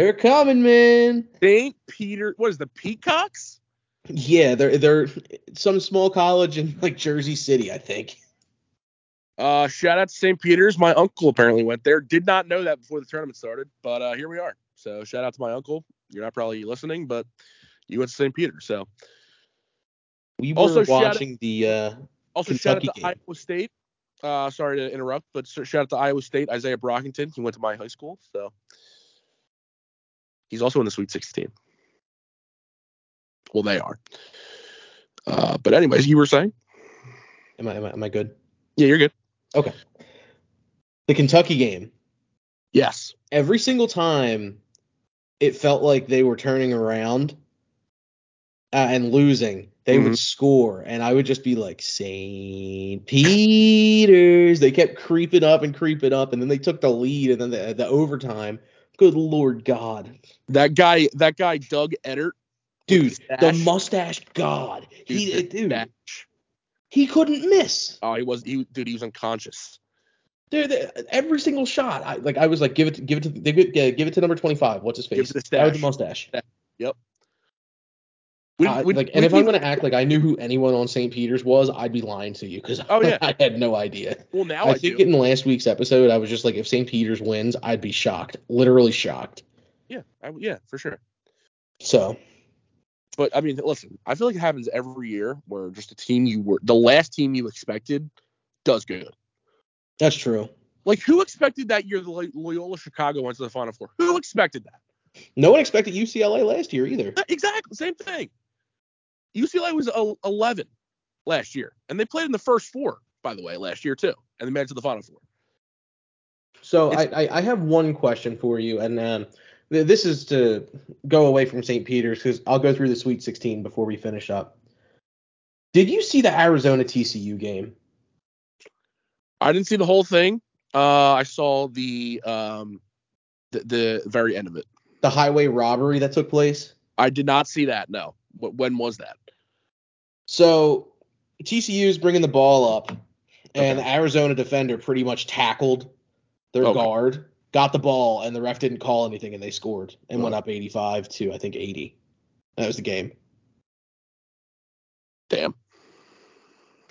They're coming, man. St. Peter. What is the Peacocks? Yeah, they're they're some small college in like Jersey City, I think. Uh, shout out to St. Peter's. My uncle apparently went there. Did not know that before the tournament started, but uh, here we are. So shout out to my uncle. You're not probably listening, but you went to St. Peter's. So We were Also, shout out- watching the uh also shout out to game. Iowa State. Uh, sorry to interrupt, but shout out to Iowa State. Isaiah Brockington. He went to my high school, so he's also in the Sweet 16. Well, they are. Uh, but anyways, you were saying? am I am I, am I good? Yeah, you're good. Okay. The Kentucky game. Yes. every single time it felt like they were turning around uh, and losing, they would score, and I would just be like, St. Peter's. They kept creeping up and creeping up, and then they took the lead, and then the, the overtime. Good Lord God. That guy. That guy, Doug Edert. Dude, the mustache God. He, the dude, he couldn't miss. Oh, he was. He, dude, he was unconscious. Dude, every single shot, I like. I was like, give it, give it to, give it, give it to number twenty-five. What's his Give it face? to the Guy with the mustache. We, Uh, we- like, we and if I'm gonna act like I knew who anyone on St. Peter's was, I'd be lying to you because Oh, yeah. I had no idea. well, now I, I, think do. in last week's episode, I was just like, if St. Peter's wins, I'd be shocked, literally shocked. yeah, I, yeah, for sure. So But I mean, listen, I feel like it happens every year where just a team you were the last team you expected does good. that's true. Like who expected that year the Loy- Loyola Chicago went to the Final Four? Who expected that? No one expected UCLA last year either. Exactly, same thing. UCLA was 11 last year, and they played in the first four, by the way, last year too, and they made it to the Final Four. So I, I, have one question for you, and um, this is to go away from St. Peter's because I'll go through the Sweet 16 before we finish up. Did you see the Arizona TCU game? I didn't see the whole thing. Uh, I saw the um, the, the very end of it. The highway robbery that took place? I did not see that. No. When was that? So TCU is bringing the ball up, and Okay. the Arizona defender pretty much tackled their Okay. guard, got the ball, and the ref didn't call anything, and they scored and went up 85 to I think 80. That was the game. Damn.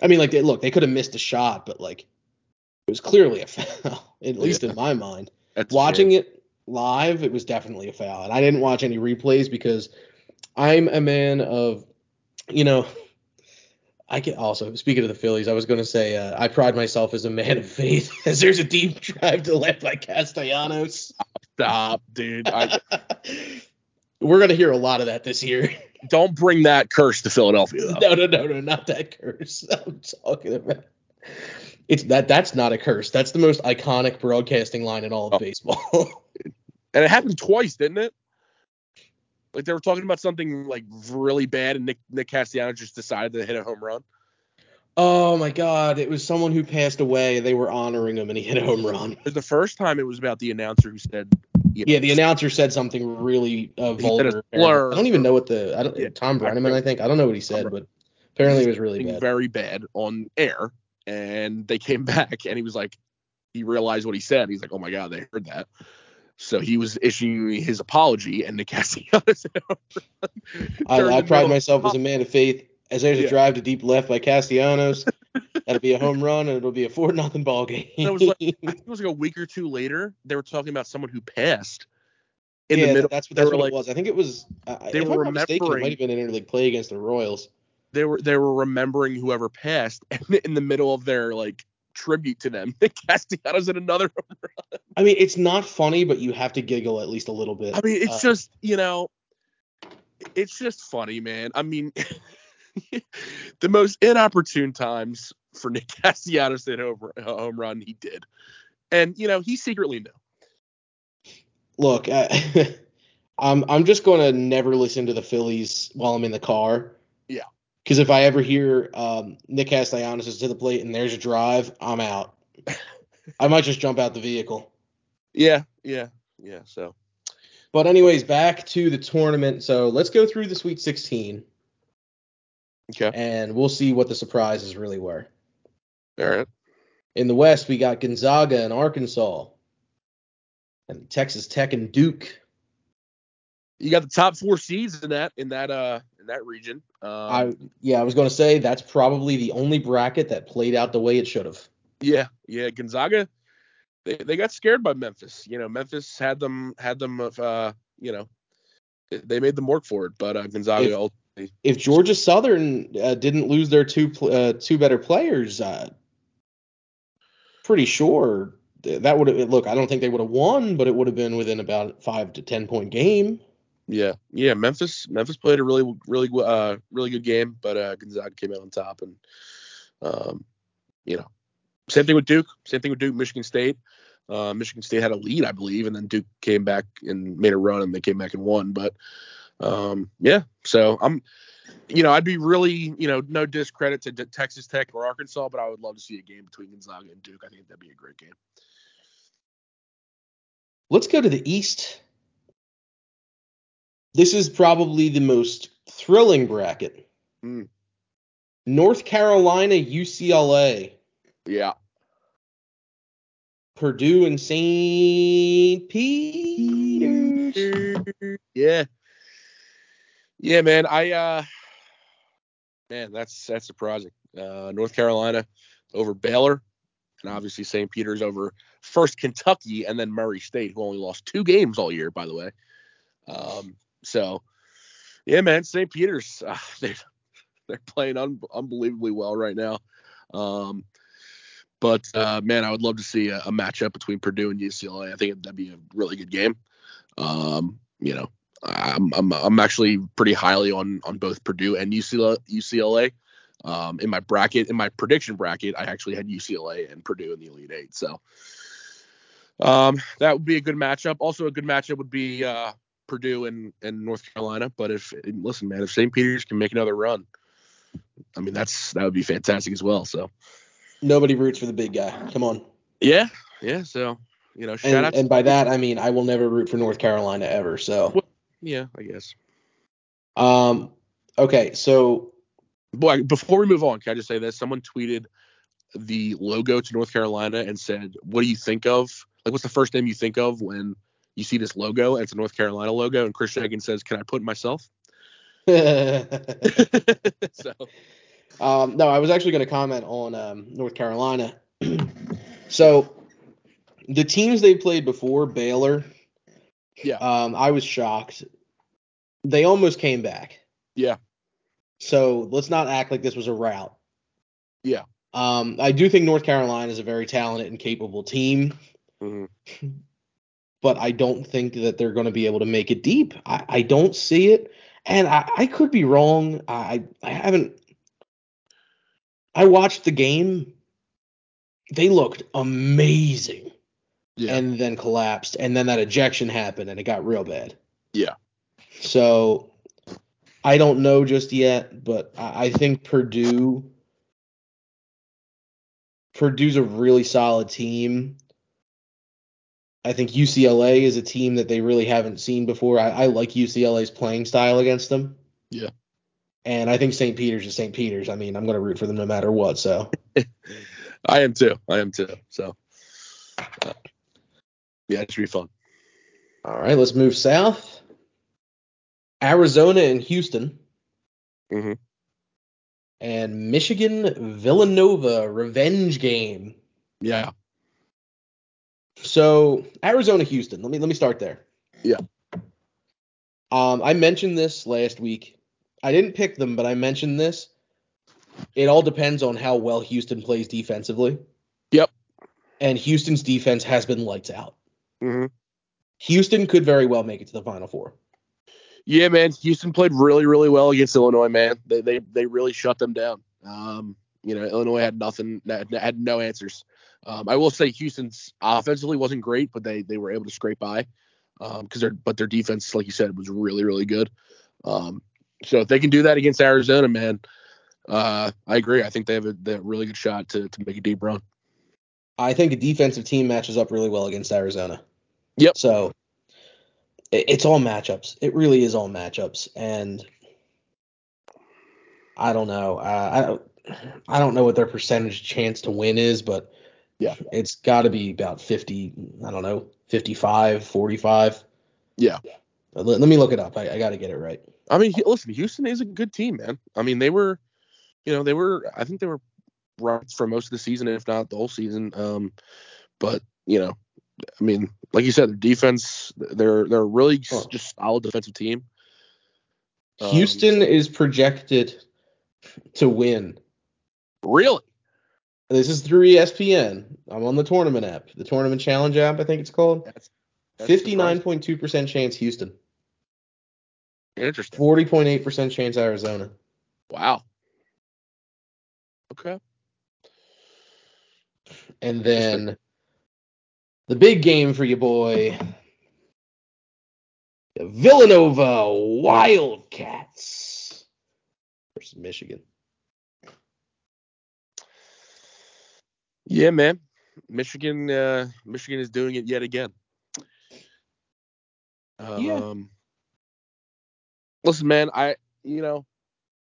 I mean, like, they, look, they could have missed a shot, but like, it was clearly a foul, at least Yeah. in my mind. That's Watching it live, it was definitely a foul, and I didn't watch any replays because I'm a man of, you know, I can also speaking of the Phillies, I was going to say uh, I pride myself as a man of faith, as there's a deep drive to left by Castellanos. Stop, dude. I, We're going to hear a lot of that this year. don't bring that curse to Philadelphia. Though. no, no, no, no, not that curse. I'm talking about. It's that. That's not a curse. That's the most iconic broadcasting line in all of Oh. baseball. And it happened twice, didn't it? Like they were talking about something like really bad, and Nick Nick Castellanos just decided to hit a home run. oh my God! It was someone who passed away. They were honoring him, and he hit a home run. The first time it was about the announcer who said, you know, Yeah, the announcer said something really uh, He said a vulgar. I don't even know what the. I don't. Yeah. Thom Brennaman, I think. I don't know what he said, but apparently it was really bad. very bad on air, and they came back, and he was like, he realized what he said. He's like, oh my god, they heard that. So he was issuing his apology, and Nick Castellanos. hit a home run I, I pride myself as a man of faith. As there's Yeah. a drive to deep left by Castellanos, that'll be a home run, and it'll be a four nothing ball game. It was like- I think it was like a week or two later. They were talking about someone who passed in yeah, the middle. that's what that's what like- it was. I think it was. Uh, They if were not mistaken, it remembering- might have been an interleague play against the Royals. They were they were remembering whoever passed, and in the middle of their like tribute to them, Nick Castellanos in another. home run. I mean, it's not funny, but you have to giggle at least a little bit. I mean, it's Uh, just you know, it's just funny, man. I mean, the most inopportune times for Nick Castellanos to hit home, a home run, he did, and you know he secretly knew. look, I, I'm I'm just gonna never listen to the Phillies while I'm in the car. Yeah. Because if I ever hear um, Nick Castellanos is to the plate and there's a drive, I'm out. I might just jump out the vehicle. Yeah, yeah, yeah. So But anyways, back to the tournament. So let's go through the Sweet 16 okay, and we'll see what the surprises really were. all right. In the West, we got Gonzaga and Arkansas, and Texas Tech and Duke. You got the top four seeds in that in that uh in that region. Um, I yeah, I was going to say that's probably the only bracket that played out the way it should have. Yeah, yeah. Gonzaga, they, they got scared by Memphis. You know, Memphis had them had them of uh, you know, they made them work for it. But uh, Gonzaga, If- ultimately, If Georgia Southern uh, didn't lose their two pl- uh, two better players, uh, pretty sure that would have look. I don't think they would have won, but it would have been within about five to ten point game. Yeah, yeah. Memphis, Memphis played a really really uh really good game, but uh, Gonzaga came out on top, and um, you know, same thing with Duke. Same thing with Duke, Michigan State. Uh, Michigan State had a lead, I believe, and then Duke came back and made a run, and they came back and won. But um, yeah, so I'm, you know, I'd be really, you know, no discredit to Texas Tech or Arkansas, but I would love to see a game between Gonzaga and Duke. I think that'd be a great game. Let's go to the East. This is probably the most thrilling bracket. Hmm. North Carolina, UCLA, Yeah, Purdue, and St. Peter's. yeah, yeah, man. I, uh, man, that's that's surprising. Uh, North Carolina over Baylor, and obviously St. Peter's over first Kentucky and then Murray State, who only lost two games all year, by the way. Um, so, yeah, man, St. Peter's, uh, they they're playing un- unbelievably well right now. Um, but uh, man, I would love to see a, a matchup between Purdue and UCLA. I think that'd be a really good game. Um, you know, I'm I'm I'm actually pretty highly on on both Purdue and UCLA. UCLA. Um, in my bracket, in my prediction bracket, I actually had UCLA and Purdue in the Elite Eight. So um, that would be a good matchup. Also, a good matchup would be uh, Purdue and, and North Carolina. But if listen, man, if St. Peter's can make another run, I mean that's that would be fantastic as well. So Nobody roots for the big guy. Come on. yeah, yeah. So you know, shout And, out. and by that I mean I will never root for North Carolina ever. So, yeah, I guess. um, okay, so Boy, before we move on, can I just say this? Someone tweeted the logo to North Carolina and said, "What do you think of? Like, what's the first name you think of when you see this logo? And it's a North Carolina logo." And Chris Shagan says, "Can I put myself?" so Um, no, I was actually going to comment on um, North Carolina. so the teams they played before, Baylor, Yeah. um, I was shocked. They almost came back. Yeah. So let's not act like this was a rout. Yeah. Um, I do think North Carolina is a very talented and capable team, Mhm. but I don't think that they're going to be able to make it deep. I, I don't see it, and I, I could be wrong. I I haven't. I watched the game. They looked amazing, Yeah. and then collapsed, and then that ejection happened, and it got real bad. Yeah. So I don't know just yet, but I, I think Purdue Purdue's a really solid team. I think UCLA is a team that they really haven't seen before. I, I like UCLA's playing style against them. Yeah. And I think St. Peter's is St. Peter's. I mean, I'm going to root for them no matter what. So I am too. I am too. So, uh, yeah, it should be fun. All right, let's move south. Arizona and Houston. Mm-hmm. And Michigan Villanova revenge game. Yeah. So Arizona Houston. Let me let me start there. Yeah. Um, I mentioned this last week. I didn't pick them, but I mentioned this. It all depends on how well Houston plays defensively. Yep. And Houston's defense has been lights out. hmm Houston could very well make it to the Final Four. Yeah, man. Houston played really, really well against Illinois, man. They they they really shut them down. Um, you know, Illinois had nothing, had no answers. Um, I will say Houston's offensively wasn't great, but they they were able to scrape by. Um, because their but their defense, like you said, was really, really good. Um, so if they can do that against Arizona, man, uh, I agree. I think they have a, they have a really good shot to to make a deep run. I think a defensive team matches up really well against Arizona. Yep. So it, it's all matchups. It really is all matchups, and I don't know. Uh, I I don't know what their percentage chance to win is, but Yeah. it's got to be about 50. I don't know, 55, 45. Yeah. Uh, Let, let me look it up. I, I got to get it right. I mean, listen, Houston is a good team, man. I mean, they were, you know, they were. I think they were right for most of the season, if not the whole season. Um, but you know, I mean, like you said, their defense, they're they're a really Oh. just solid defensive team. Um, Houston is projected to win. Really? This is through ESPN. I'm on the tournament app, the tournament challenge app, I think it's called. That's, that's Fifty nine point two percent chance Houston. Interesting. forty point eight percent chance Arizona. Wow. Okay. And then the big game for you, boy. Villanova Wildcats versus Michigan. Yeah, man. Michigan, uh, Michigan is doing it yet again. Um, Yeah. Listen, man, I you know,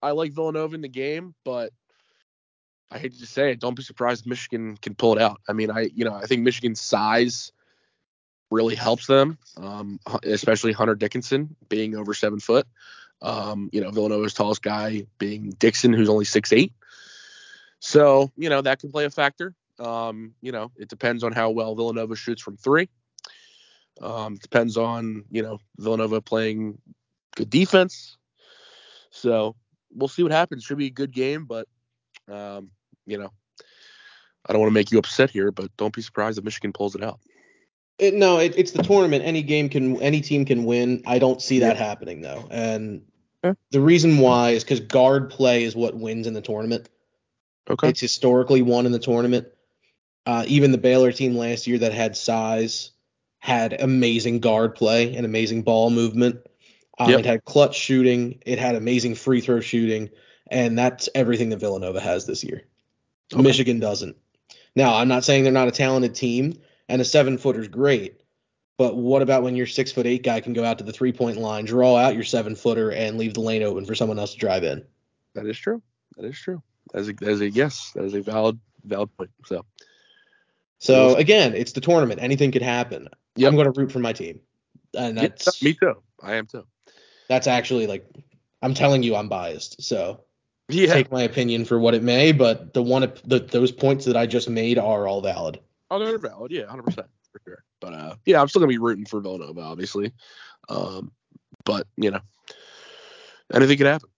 I like Villanova in the game, but I hate to say it, don't be surprised if Michigan can pull it out. I mean, I you know, I think Michigan's size really helps them, um, especially Hunter Dickinson being over seven foot. Um, you know, Villanova's tallest guy being Dixon, who's only six eight. So, you know, that can play a factor. Um, you know, it depends on how well Villanova shoots from three. Um, it depends on, you know, Villanova playing good defense. So we'll see what happens. Should be a good game, but um, you know, I don't want to make you upset here, but don't be surprised if Michigan pulls it out. It, no, it, it's the tournament. Any game can, any team can win. I don't see that Yeah. happening though, and Yeah. the reason why is because guard play is what wins in the tournament. Okay. It's historically won in the tournament. Uh, even the Baylor team last year that had size had amazing guard play and amazing ball movement. Um, Yep. It had clutch shooting. It had amazing free throw shooting, and that's everything that Villanova has this year. Okay. Michigan doesn't. Now, I'm not saying they're not a talented team, and a seven footer's great. But what about when your six foot eight guy can go out to the three point line, draw out your seven footer, and leave the lane open for someone else to drive in? That is true. That is true. That is a, that is a yes. That is a valid valid point. So So again, it's the tournament. Anything could happen. Yep. I'm going to root for my team, and that's me too. I am too. that's actually like I'm telling you I'm biased. So Yeah. take my opinion for what it may, but the one the, those points that I just made are all valid. Oh, they're valid. Yeah, hundred percent for sure. But uh, yeah, I'm still gonna be rooting for Villanova, obviously. Um, but you know, anything could happen.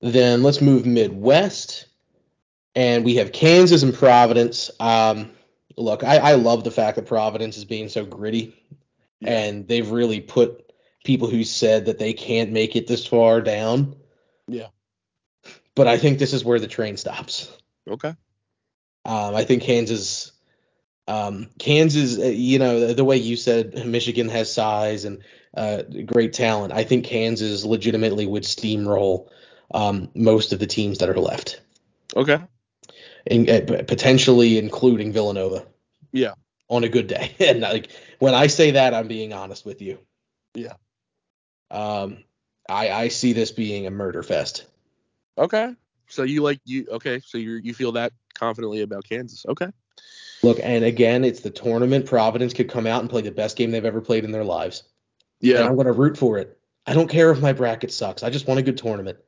Then let's move Midwest. And we have Kansas and Providence. Um, look, I, I love the fact that Providence is being so gritty, Yeah. and they've really put people who said that they can't make it this far down. Yeah. But I think this is where the train stops. Okay. Um, I think Kansas, um, Kansas, uh, you know, the, the way you said Michigan has size and uh, great talent. I think Kansas legitimately would steamroll um, most of the teams that are left, Okay. And uh, potentially including Villanova. Yeah. On a good day, and like when I say that, I'm being honest with you. Yeah. Um, I I see this being a murder fest. Okay. So you like you okay? So you you feel that confidently about Kansas? Okay. Look, and again, it's the tournament. Providence could come out and play the best game they've ever played in their lives. Yeah. and. I'm going to root for it. I don't care if my bracket sucks. I just want a good tournament.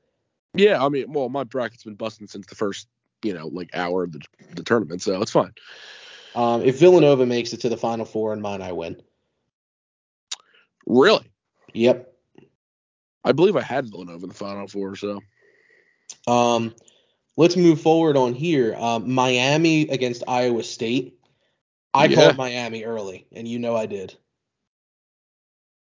Yeah. I mean, well, my bracket's been busting since the first you know like hour of the the tournament, so it's fine. Um, if Villanova makes it to the Final Four and mine, I win. Really. Yep. I believe I had Villanova in the final four. So Um, let's move forward on here. Um, Miami against Iowa State. I Yeah. called Miami early, and you know I did.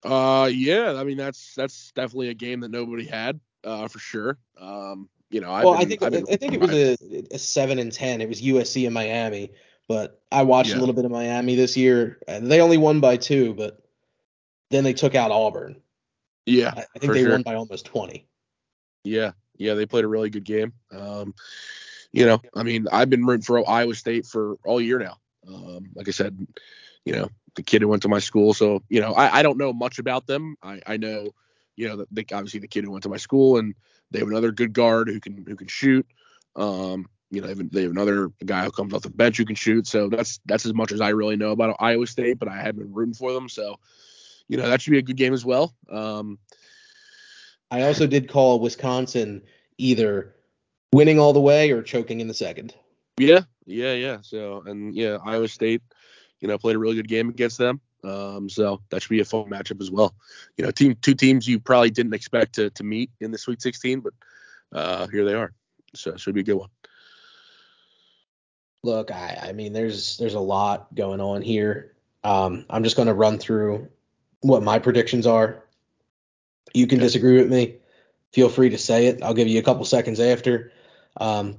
Uh, yeah, I mean that's that's definitely a game that nobody had, uh, for sure. Um, you know, I've well, been, I think been, I think it was a, a seven and ten. It was USC and Miami, but I watched Yeah. a little bit of Miami this year. and They only won by two, but then they took out Auburn. yeah, I, I think they sure. won by almost twenty. yeah, yeah, they played a really good game. Um, you know, I mean, I've been rooting for Iowa State for all year now. Um, like I said, you know, the kid who went to my school, so you know, I, I don't know much about them. I, I know, you know, that the, obviously the kid who went to my school, and they have another good guard who can who can shoot. Um, you know, they have, they have another guy who comes off the bench who can shoot. So that's that's as much as I really know about Iowa State, but I have been rooting for them. So, you know, that should be a good game as well. Um, I also did call Wisconsin either winning all the way or choking in the second. Yeah, yeah, yeah. So and yeah, Iowa State, you know, played a really good game against them. Um, so that should be a fun matchup as well. You know, team two teams you probably didn't expect to to meet in the Sweet 16, but uh, here they are. So it should be a good one. Look, I, I mean, there's there's a lot going on here. Um, I'm just going to run through what my predictions are. You can Okay. disagree with me. Feel free to say it. I'll give you a couple seconds after. Um,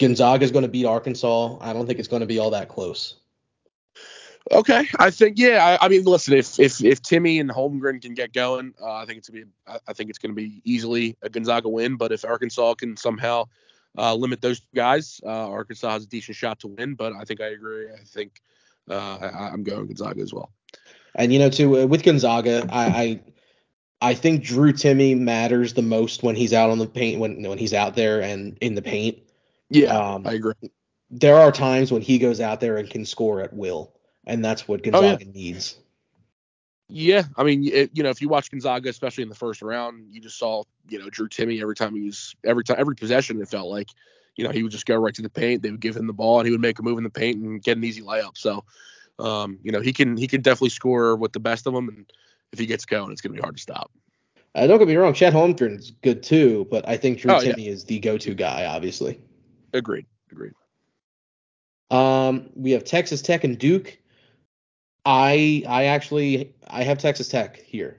Gonzaga is going to beat Arkansas. I don't think it's going to be all that close. Okay, I think yeah. I, I mean, listen, if if if Timme and Holmgren can get going, uh, I think it's gonna be I, think it's gonna be easily a Gonzaga win. But if Arkansas can somehow uh, limit those guys, uh, Arkansas has a decent shot to win. But I think I agree. I think uh, I, I'm going Gonzaga as well. And you know, too, with Gonzaga, I, I I think Drew Timme matters the most when he's out on the paint when when he's out there and in the paint. Yeah, Um, I agree. There are times when he goes out there and can score at will, and that's what Oh, yeah. Gonzaga needs. Yeah, I mean, it, you know, if you watch Gonzaga, especially in the first round, you just saw, you know, Drew Timme every time he was every time every possession it felt like, you know, he would just go right to the paint. They would give him the ball and he would make a move in the paint and get an easy layup. So, um, you know, he can he can definitely score with the best of them, and if he gets going, it's gonna be hard to stop. Uh, don't get me wrong, Chet Holmgren's good too, but I think Drew Oh, yeah. Timme is the go-to guy, obviously. Agreed. Agreed. Um, we have Texas Tech and Duke. I I actually I have Texas Tech here.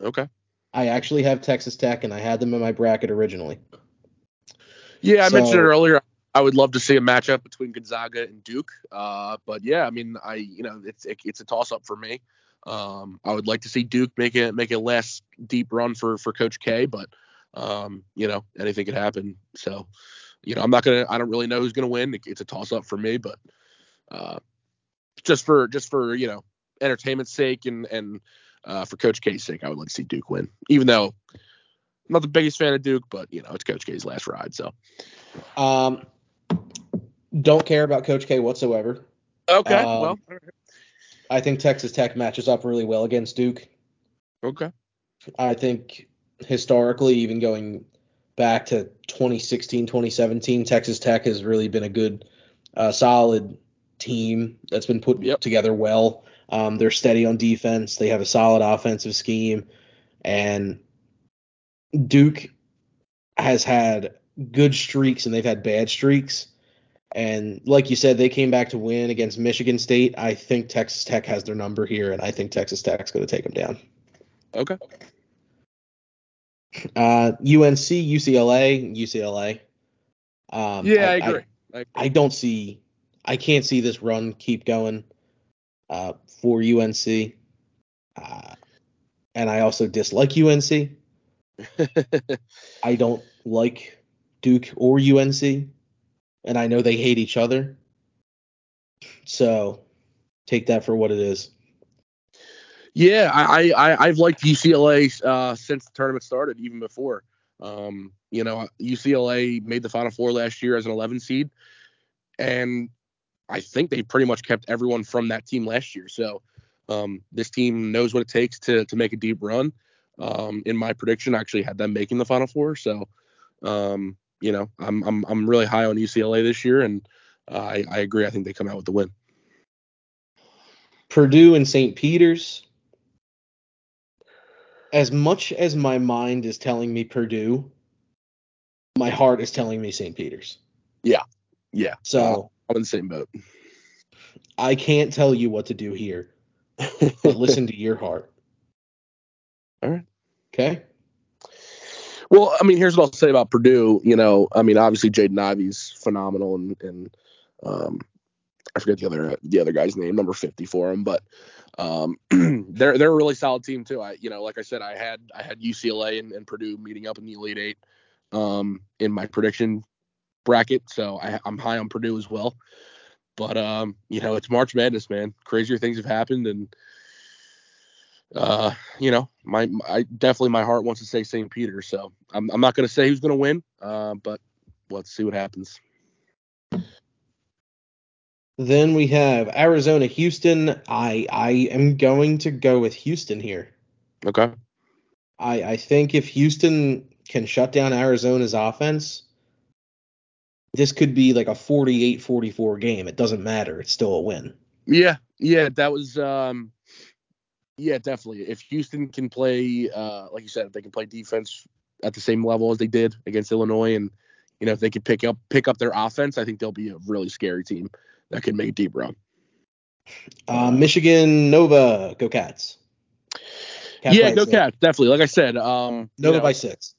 Okay. I actually have Texas Tech, and I had them in my bracket originally. Yeah, I mentioned it earlier. I would love to see a matchup between Gonzaga and Duke. Uh, but yeah, I mean, I you know, it's it, it's a toss up for me. Um, I would like to see Duke make a make a less deep run for for Coach K, but um, you know, anything could happen. So, you know, I'm not gonna. I don't really know who's gonna win. It, it's a toss up for me, but uh, just for just for you know entertainment's sake and and uh, for Coach K's sake, I would like to see Duke win, even though I'm not the biggest fan of Duke, but you know, it's Coach K's last ride, so. Um, don't care about Coach K whatsoever. Okay. Um, well. I think Texas Tech matches up really well against Duke. Okay. I think historically, even going back to 2016, 2017, Texas Tech has really been a good, uh, solid team that's been put Yep. together well. Um, they're steady on defense. They have a solid offensive scheme, and Duke has had good streaks and they've had bad streaks. And like you said, they came back to win against Michigan State. I think Texas Tech has their number here, and I think Texas Tech's going to take them down. Okay. Uh, UNC, UCLA, UCLA. Um, Yeah, I, agree. I, agree. I don't see, I can't see this run keep going uh, for UNC. Uh, and I also dislike UNC. I don't like Duke or UNC, and I know they hate each other. So take that for what it is. Yeah, I, I I've liked UCLA uh, since the tournament started, even before. Um, you know, UCLA made the Final Four last year as an 11 seed, and I think they pretty much kept everyone from that team last year. So um, this team knows what it takes to to make a deep run. Um, in my prediction, I actually had them making the Final Four. So um, you know, I'm I'm I'm really high on UCLA this year, and uh, I I agree. I think they come out with the win. Purdue and St. Peter's. As much as my mind is telling me Purdue, my heart is telling me St. Peter's. Yeah. Yeah. So Uh, I'm in the same boat. I can't tell you what to do here, but listen to your heart. All right. Okay. Well, I mean, here's what I'll say about Purdue. You know, I mean, obviously Jaden Ivey's phenomenal, and and um, I forget the other the other guy's name, number 50 for him, but um, they're they're a really solid team too. I you know, like I said, I had I had UCLA and, and Purdue meeting up in the Elite Eight um, in my prediction bracket, so I, I'm high on Purdue as well. But um, you know, it's March Madness, man. Crazier things have happened, and uh, you know, my, I definitely my heart wants to say St. Peter, so I'm I'm not gonna say who's gonna win, uh, but let's see what happens. Then we have Arizona, Houston. I I am going to go with Houston here. Okay. I I think if Houston can shut down Arizona's offense, this could be like a 48-44 game. It doesn't matter. It's still a win. Yeah, yeah, that was um, yeah, definitely. If Houston can play, uh, like you said, if they can play defense at the same level as they did against Illinois, and you know if they could pick up pick up their offense, I think they'll be a really scary team that could make a deep run. Uh, Michigan, Nova, go Cats. Cats yeah, go six. Cats, definitely. Like I said, um, you Nova know, by six.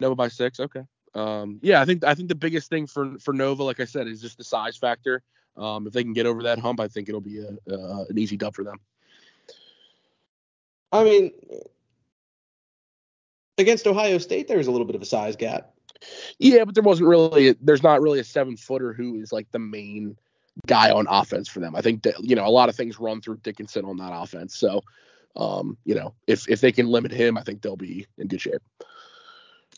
Nova by six. Okay. Um, yeah, I think I think the biggest thing for for Nova, like I said, is just the size factor. Um, if they can get over that hump, I think it'll be a, uh, an easy dub for them. I mean, against Ohio State, there was a little bit of a size gap. Yeah, but there wasn't really there's not really a seven footer who is like the main guy on offense for them. I think that you know a lot of things run through Dickinson on that offense. So um, you know, if if they can limit him, I think they'll be in good shape.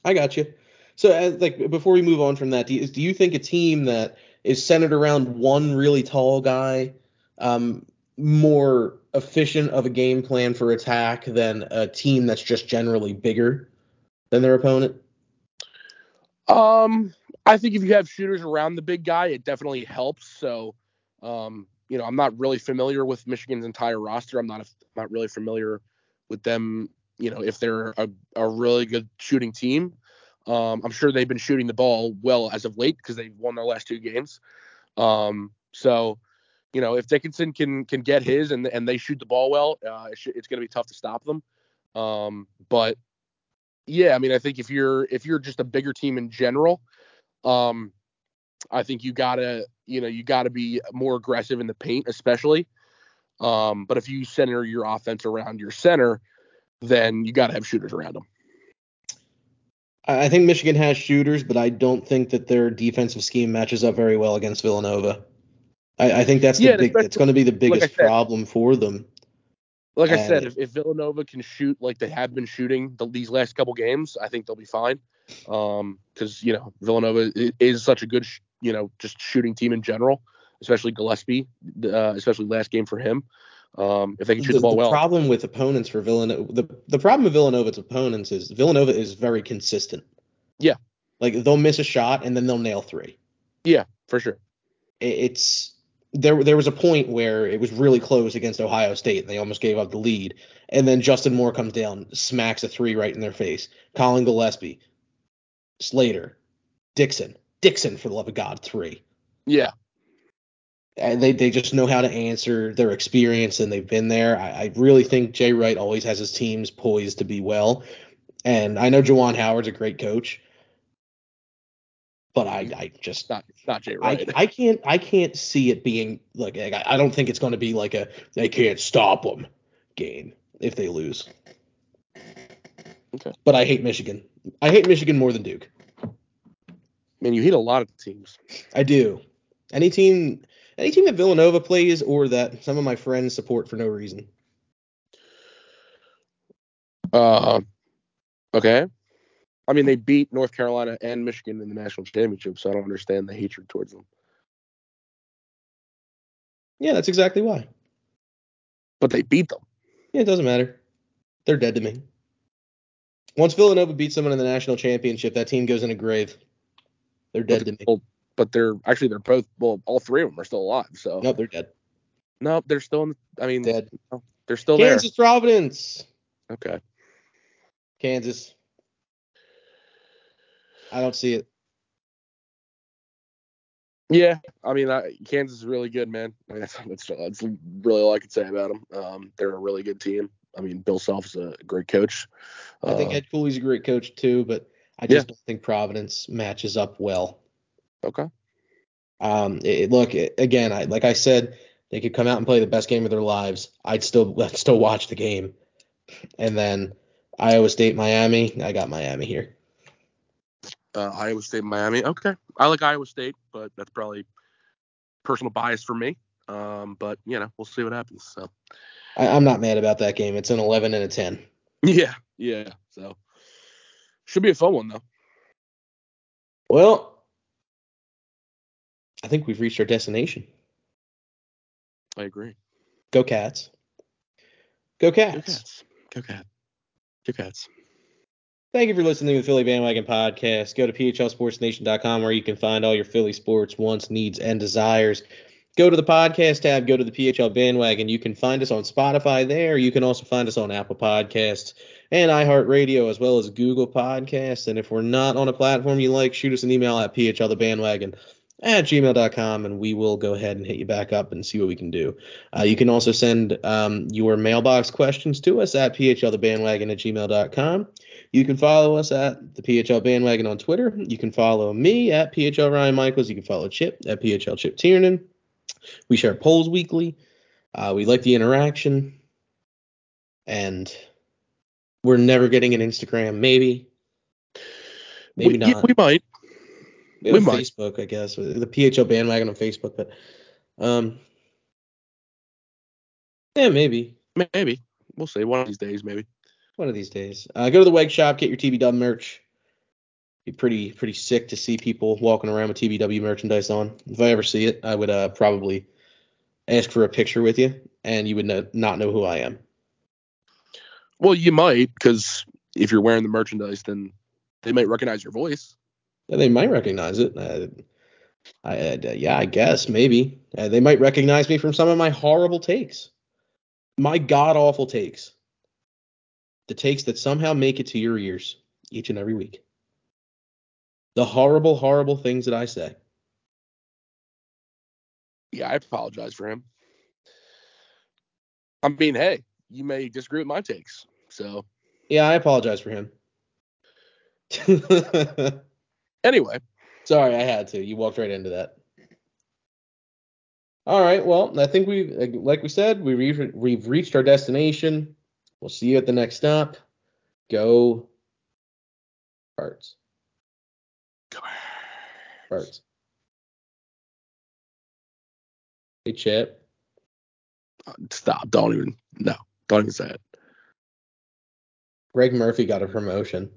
I got you. So, uh, like, before we move on from that, do you, do you think a team that is centered around one really tall guy, um, more efficient of a game plan for attack than a team that's just generally bigger than their opponent? Um, I think if you have shooters around the big guy, it definitely helps. So, um, you know, I'm not really familiar with Michigan's entire roster. I'm not not really familiar with them. You know, if they're a, a really good shooting team, um, I'm sure they've been shooting the ball well as of late because they've won their last two games. Um, so, you know, if Dickinson can can get his and and they shoot the ball well, uh, it sh- it's going to be tough to stop them. Um, but yeah, I mean, I think if you're if you're just a bigger team in general, um, I think you gotta you know you gotta be more aggressive in the paint, especially. Um, but if you center your offense around your center, then you gotta have shooters around them. I think Michigan has shooters, but I don't think that their defensive scheme matches up very well against Villanova. I, I think that's the Yeah, big. It's going to be the biggest said- problem for them. Like I said, if, if Villanova can shoot like they have been shooting the, these last couple games, I think they'll be fine. Um, because you know Villanova is such a good, sh- you know, just shooting team in general, especially Gillespie, uh, especially last game for him. Um, if they can shoot the, ball well, problem with opponents for Villanova, the, the problem with Villanova's opponents is Villanova is very consistent. Yeah. Like they'll miss a shot and then they'll nail three. yeah, for sure. It's there. There was a point where it was really close against Ohio State. and They almost gave up the lead, and then Justin Moore comes down, smacks a three right in their face. Collin Gillespie, Slater, Dixon, Dixon for the love of God, three. Yeah. And they they just know how to answer their experience and they've been there. I, I really think Jay Wright always has his teams poised to be well. And I know Juwan Howard's a great coach, but I I just Not not Jay I, Wright. I can't I can't see it being like I, I don't think it's going to be like a they can't stop them game if they lose. Okay. But I hate Michigan. I hate Michigan more than Duke. Man, you hate a lot of teams. I do. Any team any team that Villanova plays or that some of my friends support for no reason. Uh, okay. I mean, they beat North Carolina and Michigan in the national championship, so I don't understand the hatred towards them. Yeah, that's exactly why. But they beat them. Yeah, it doesn't matter. They're dead to me. Once Villanova beats someone in the national championship, that team goes in a grave. They're dead to me. Well, but they're actually they're both well, all three of them are still alive. So Nope, they're dead. no, they're still in. I mean, Dead. they're still Kansas Providence. Okay. Kansas. I don't see it. Yeah, I mean, I, Kansas is really good, man. I mean, that's, that's that's really all I could say about them. Um, they're a really good team. I mean, Bill Self is a great coach. I think Uh, Ed Cooley's a great coach too, but I Yeah. just don't think Providence matches up well. Okay. Um, it, look it, again, I, like I said, they could come out and play the best game of their lives. I'd still I'd still watch the game. And then Iowa State, Miami. I got Miami here. Uh, Iowa State, Miami. Okay, I like Iowa State, but that's probably personal bias for me. Um, but you know, we'll see what happens. So I, I'm not mad about that game. It's an 11 and a 10. yeah, yeah. So should be a fun one though. Well, I think we've reached our destination. I agree. Go Cats. Go Go Cats. Cats. Go Cats. Go Cats. Thank you for listening to the Philly Bandwagon Podcast. Go to phlsportsnation.com where you can find all your Philly sports wants, needs, and desires. Go to the podcast tab, go to the PHL Bandwagon. You can find us on Spotify there. You can also find us on Apple Podcasts and iHeartRadio as well as Google Podcasts. And if we're not on a platform you like, shoot us an email at phlthebandwagon at gmail.com and we will go ahead and hit you back up and see what we can do. Uh, you can also send um, your mailbox questions to us at phlthebandwagon at gmail.com. You can follow us at the PHL Bandwagon on Twitter. You can follow me at PHL Ryan Michaels. You can follow Chip at PHL Chip Tiernan. We share polls weekly. Uh, we like the interaction. And we're never getting an Instagram. Maybe. Maybe we, not. We might. We have might. Facebook, I guess. The PHL Bandwagon on Facebook. But um, yeah, maybe. Maybe. We'll see. One of these days, maybe. One of these days. Uh, go to the Weg Shop, get your TBW merch. Be pretty pretty sick to see people walking around with TBW merchandise on. If I ever see it, I would uh, probably ask for a picture with you, and you would no, not know who I am. Well, you might, because if you're wearing the merchandise, then they might recognize your voice. They might recognize it. Uh, I, uh, yeah, I guess maybe uh, they might recognize me from some of my horrible takes, my god awful takes, the takes that somehow make it to your ears each and every week. The horrible, horrible things that I say. Yeah, I apologize for him. I mean, hey, you may disagree with my takes. So Yeah, I apologize for him. anyway, Sorry, I had to. You walked right into that. All right. Well, I think we, like we said, we re- we've reached our destination. We'll see you at the next stop. Go, Birds. come Birds. Hey, Chip. Uh, stop. Don't even. No. Don't even say it. Greg Murphy got a promotion.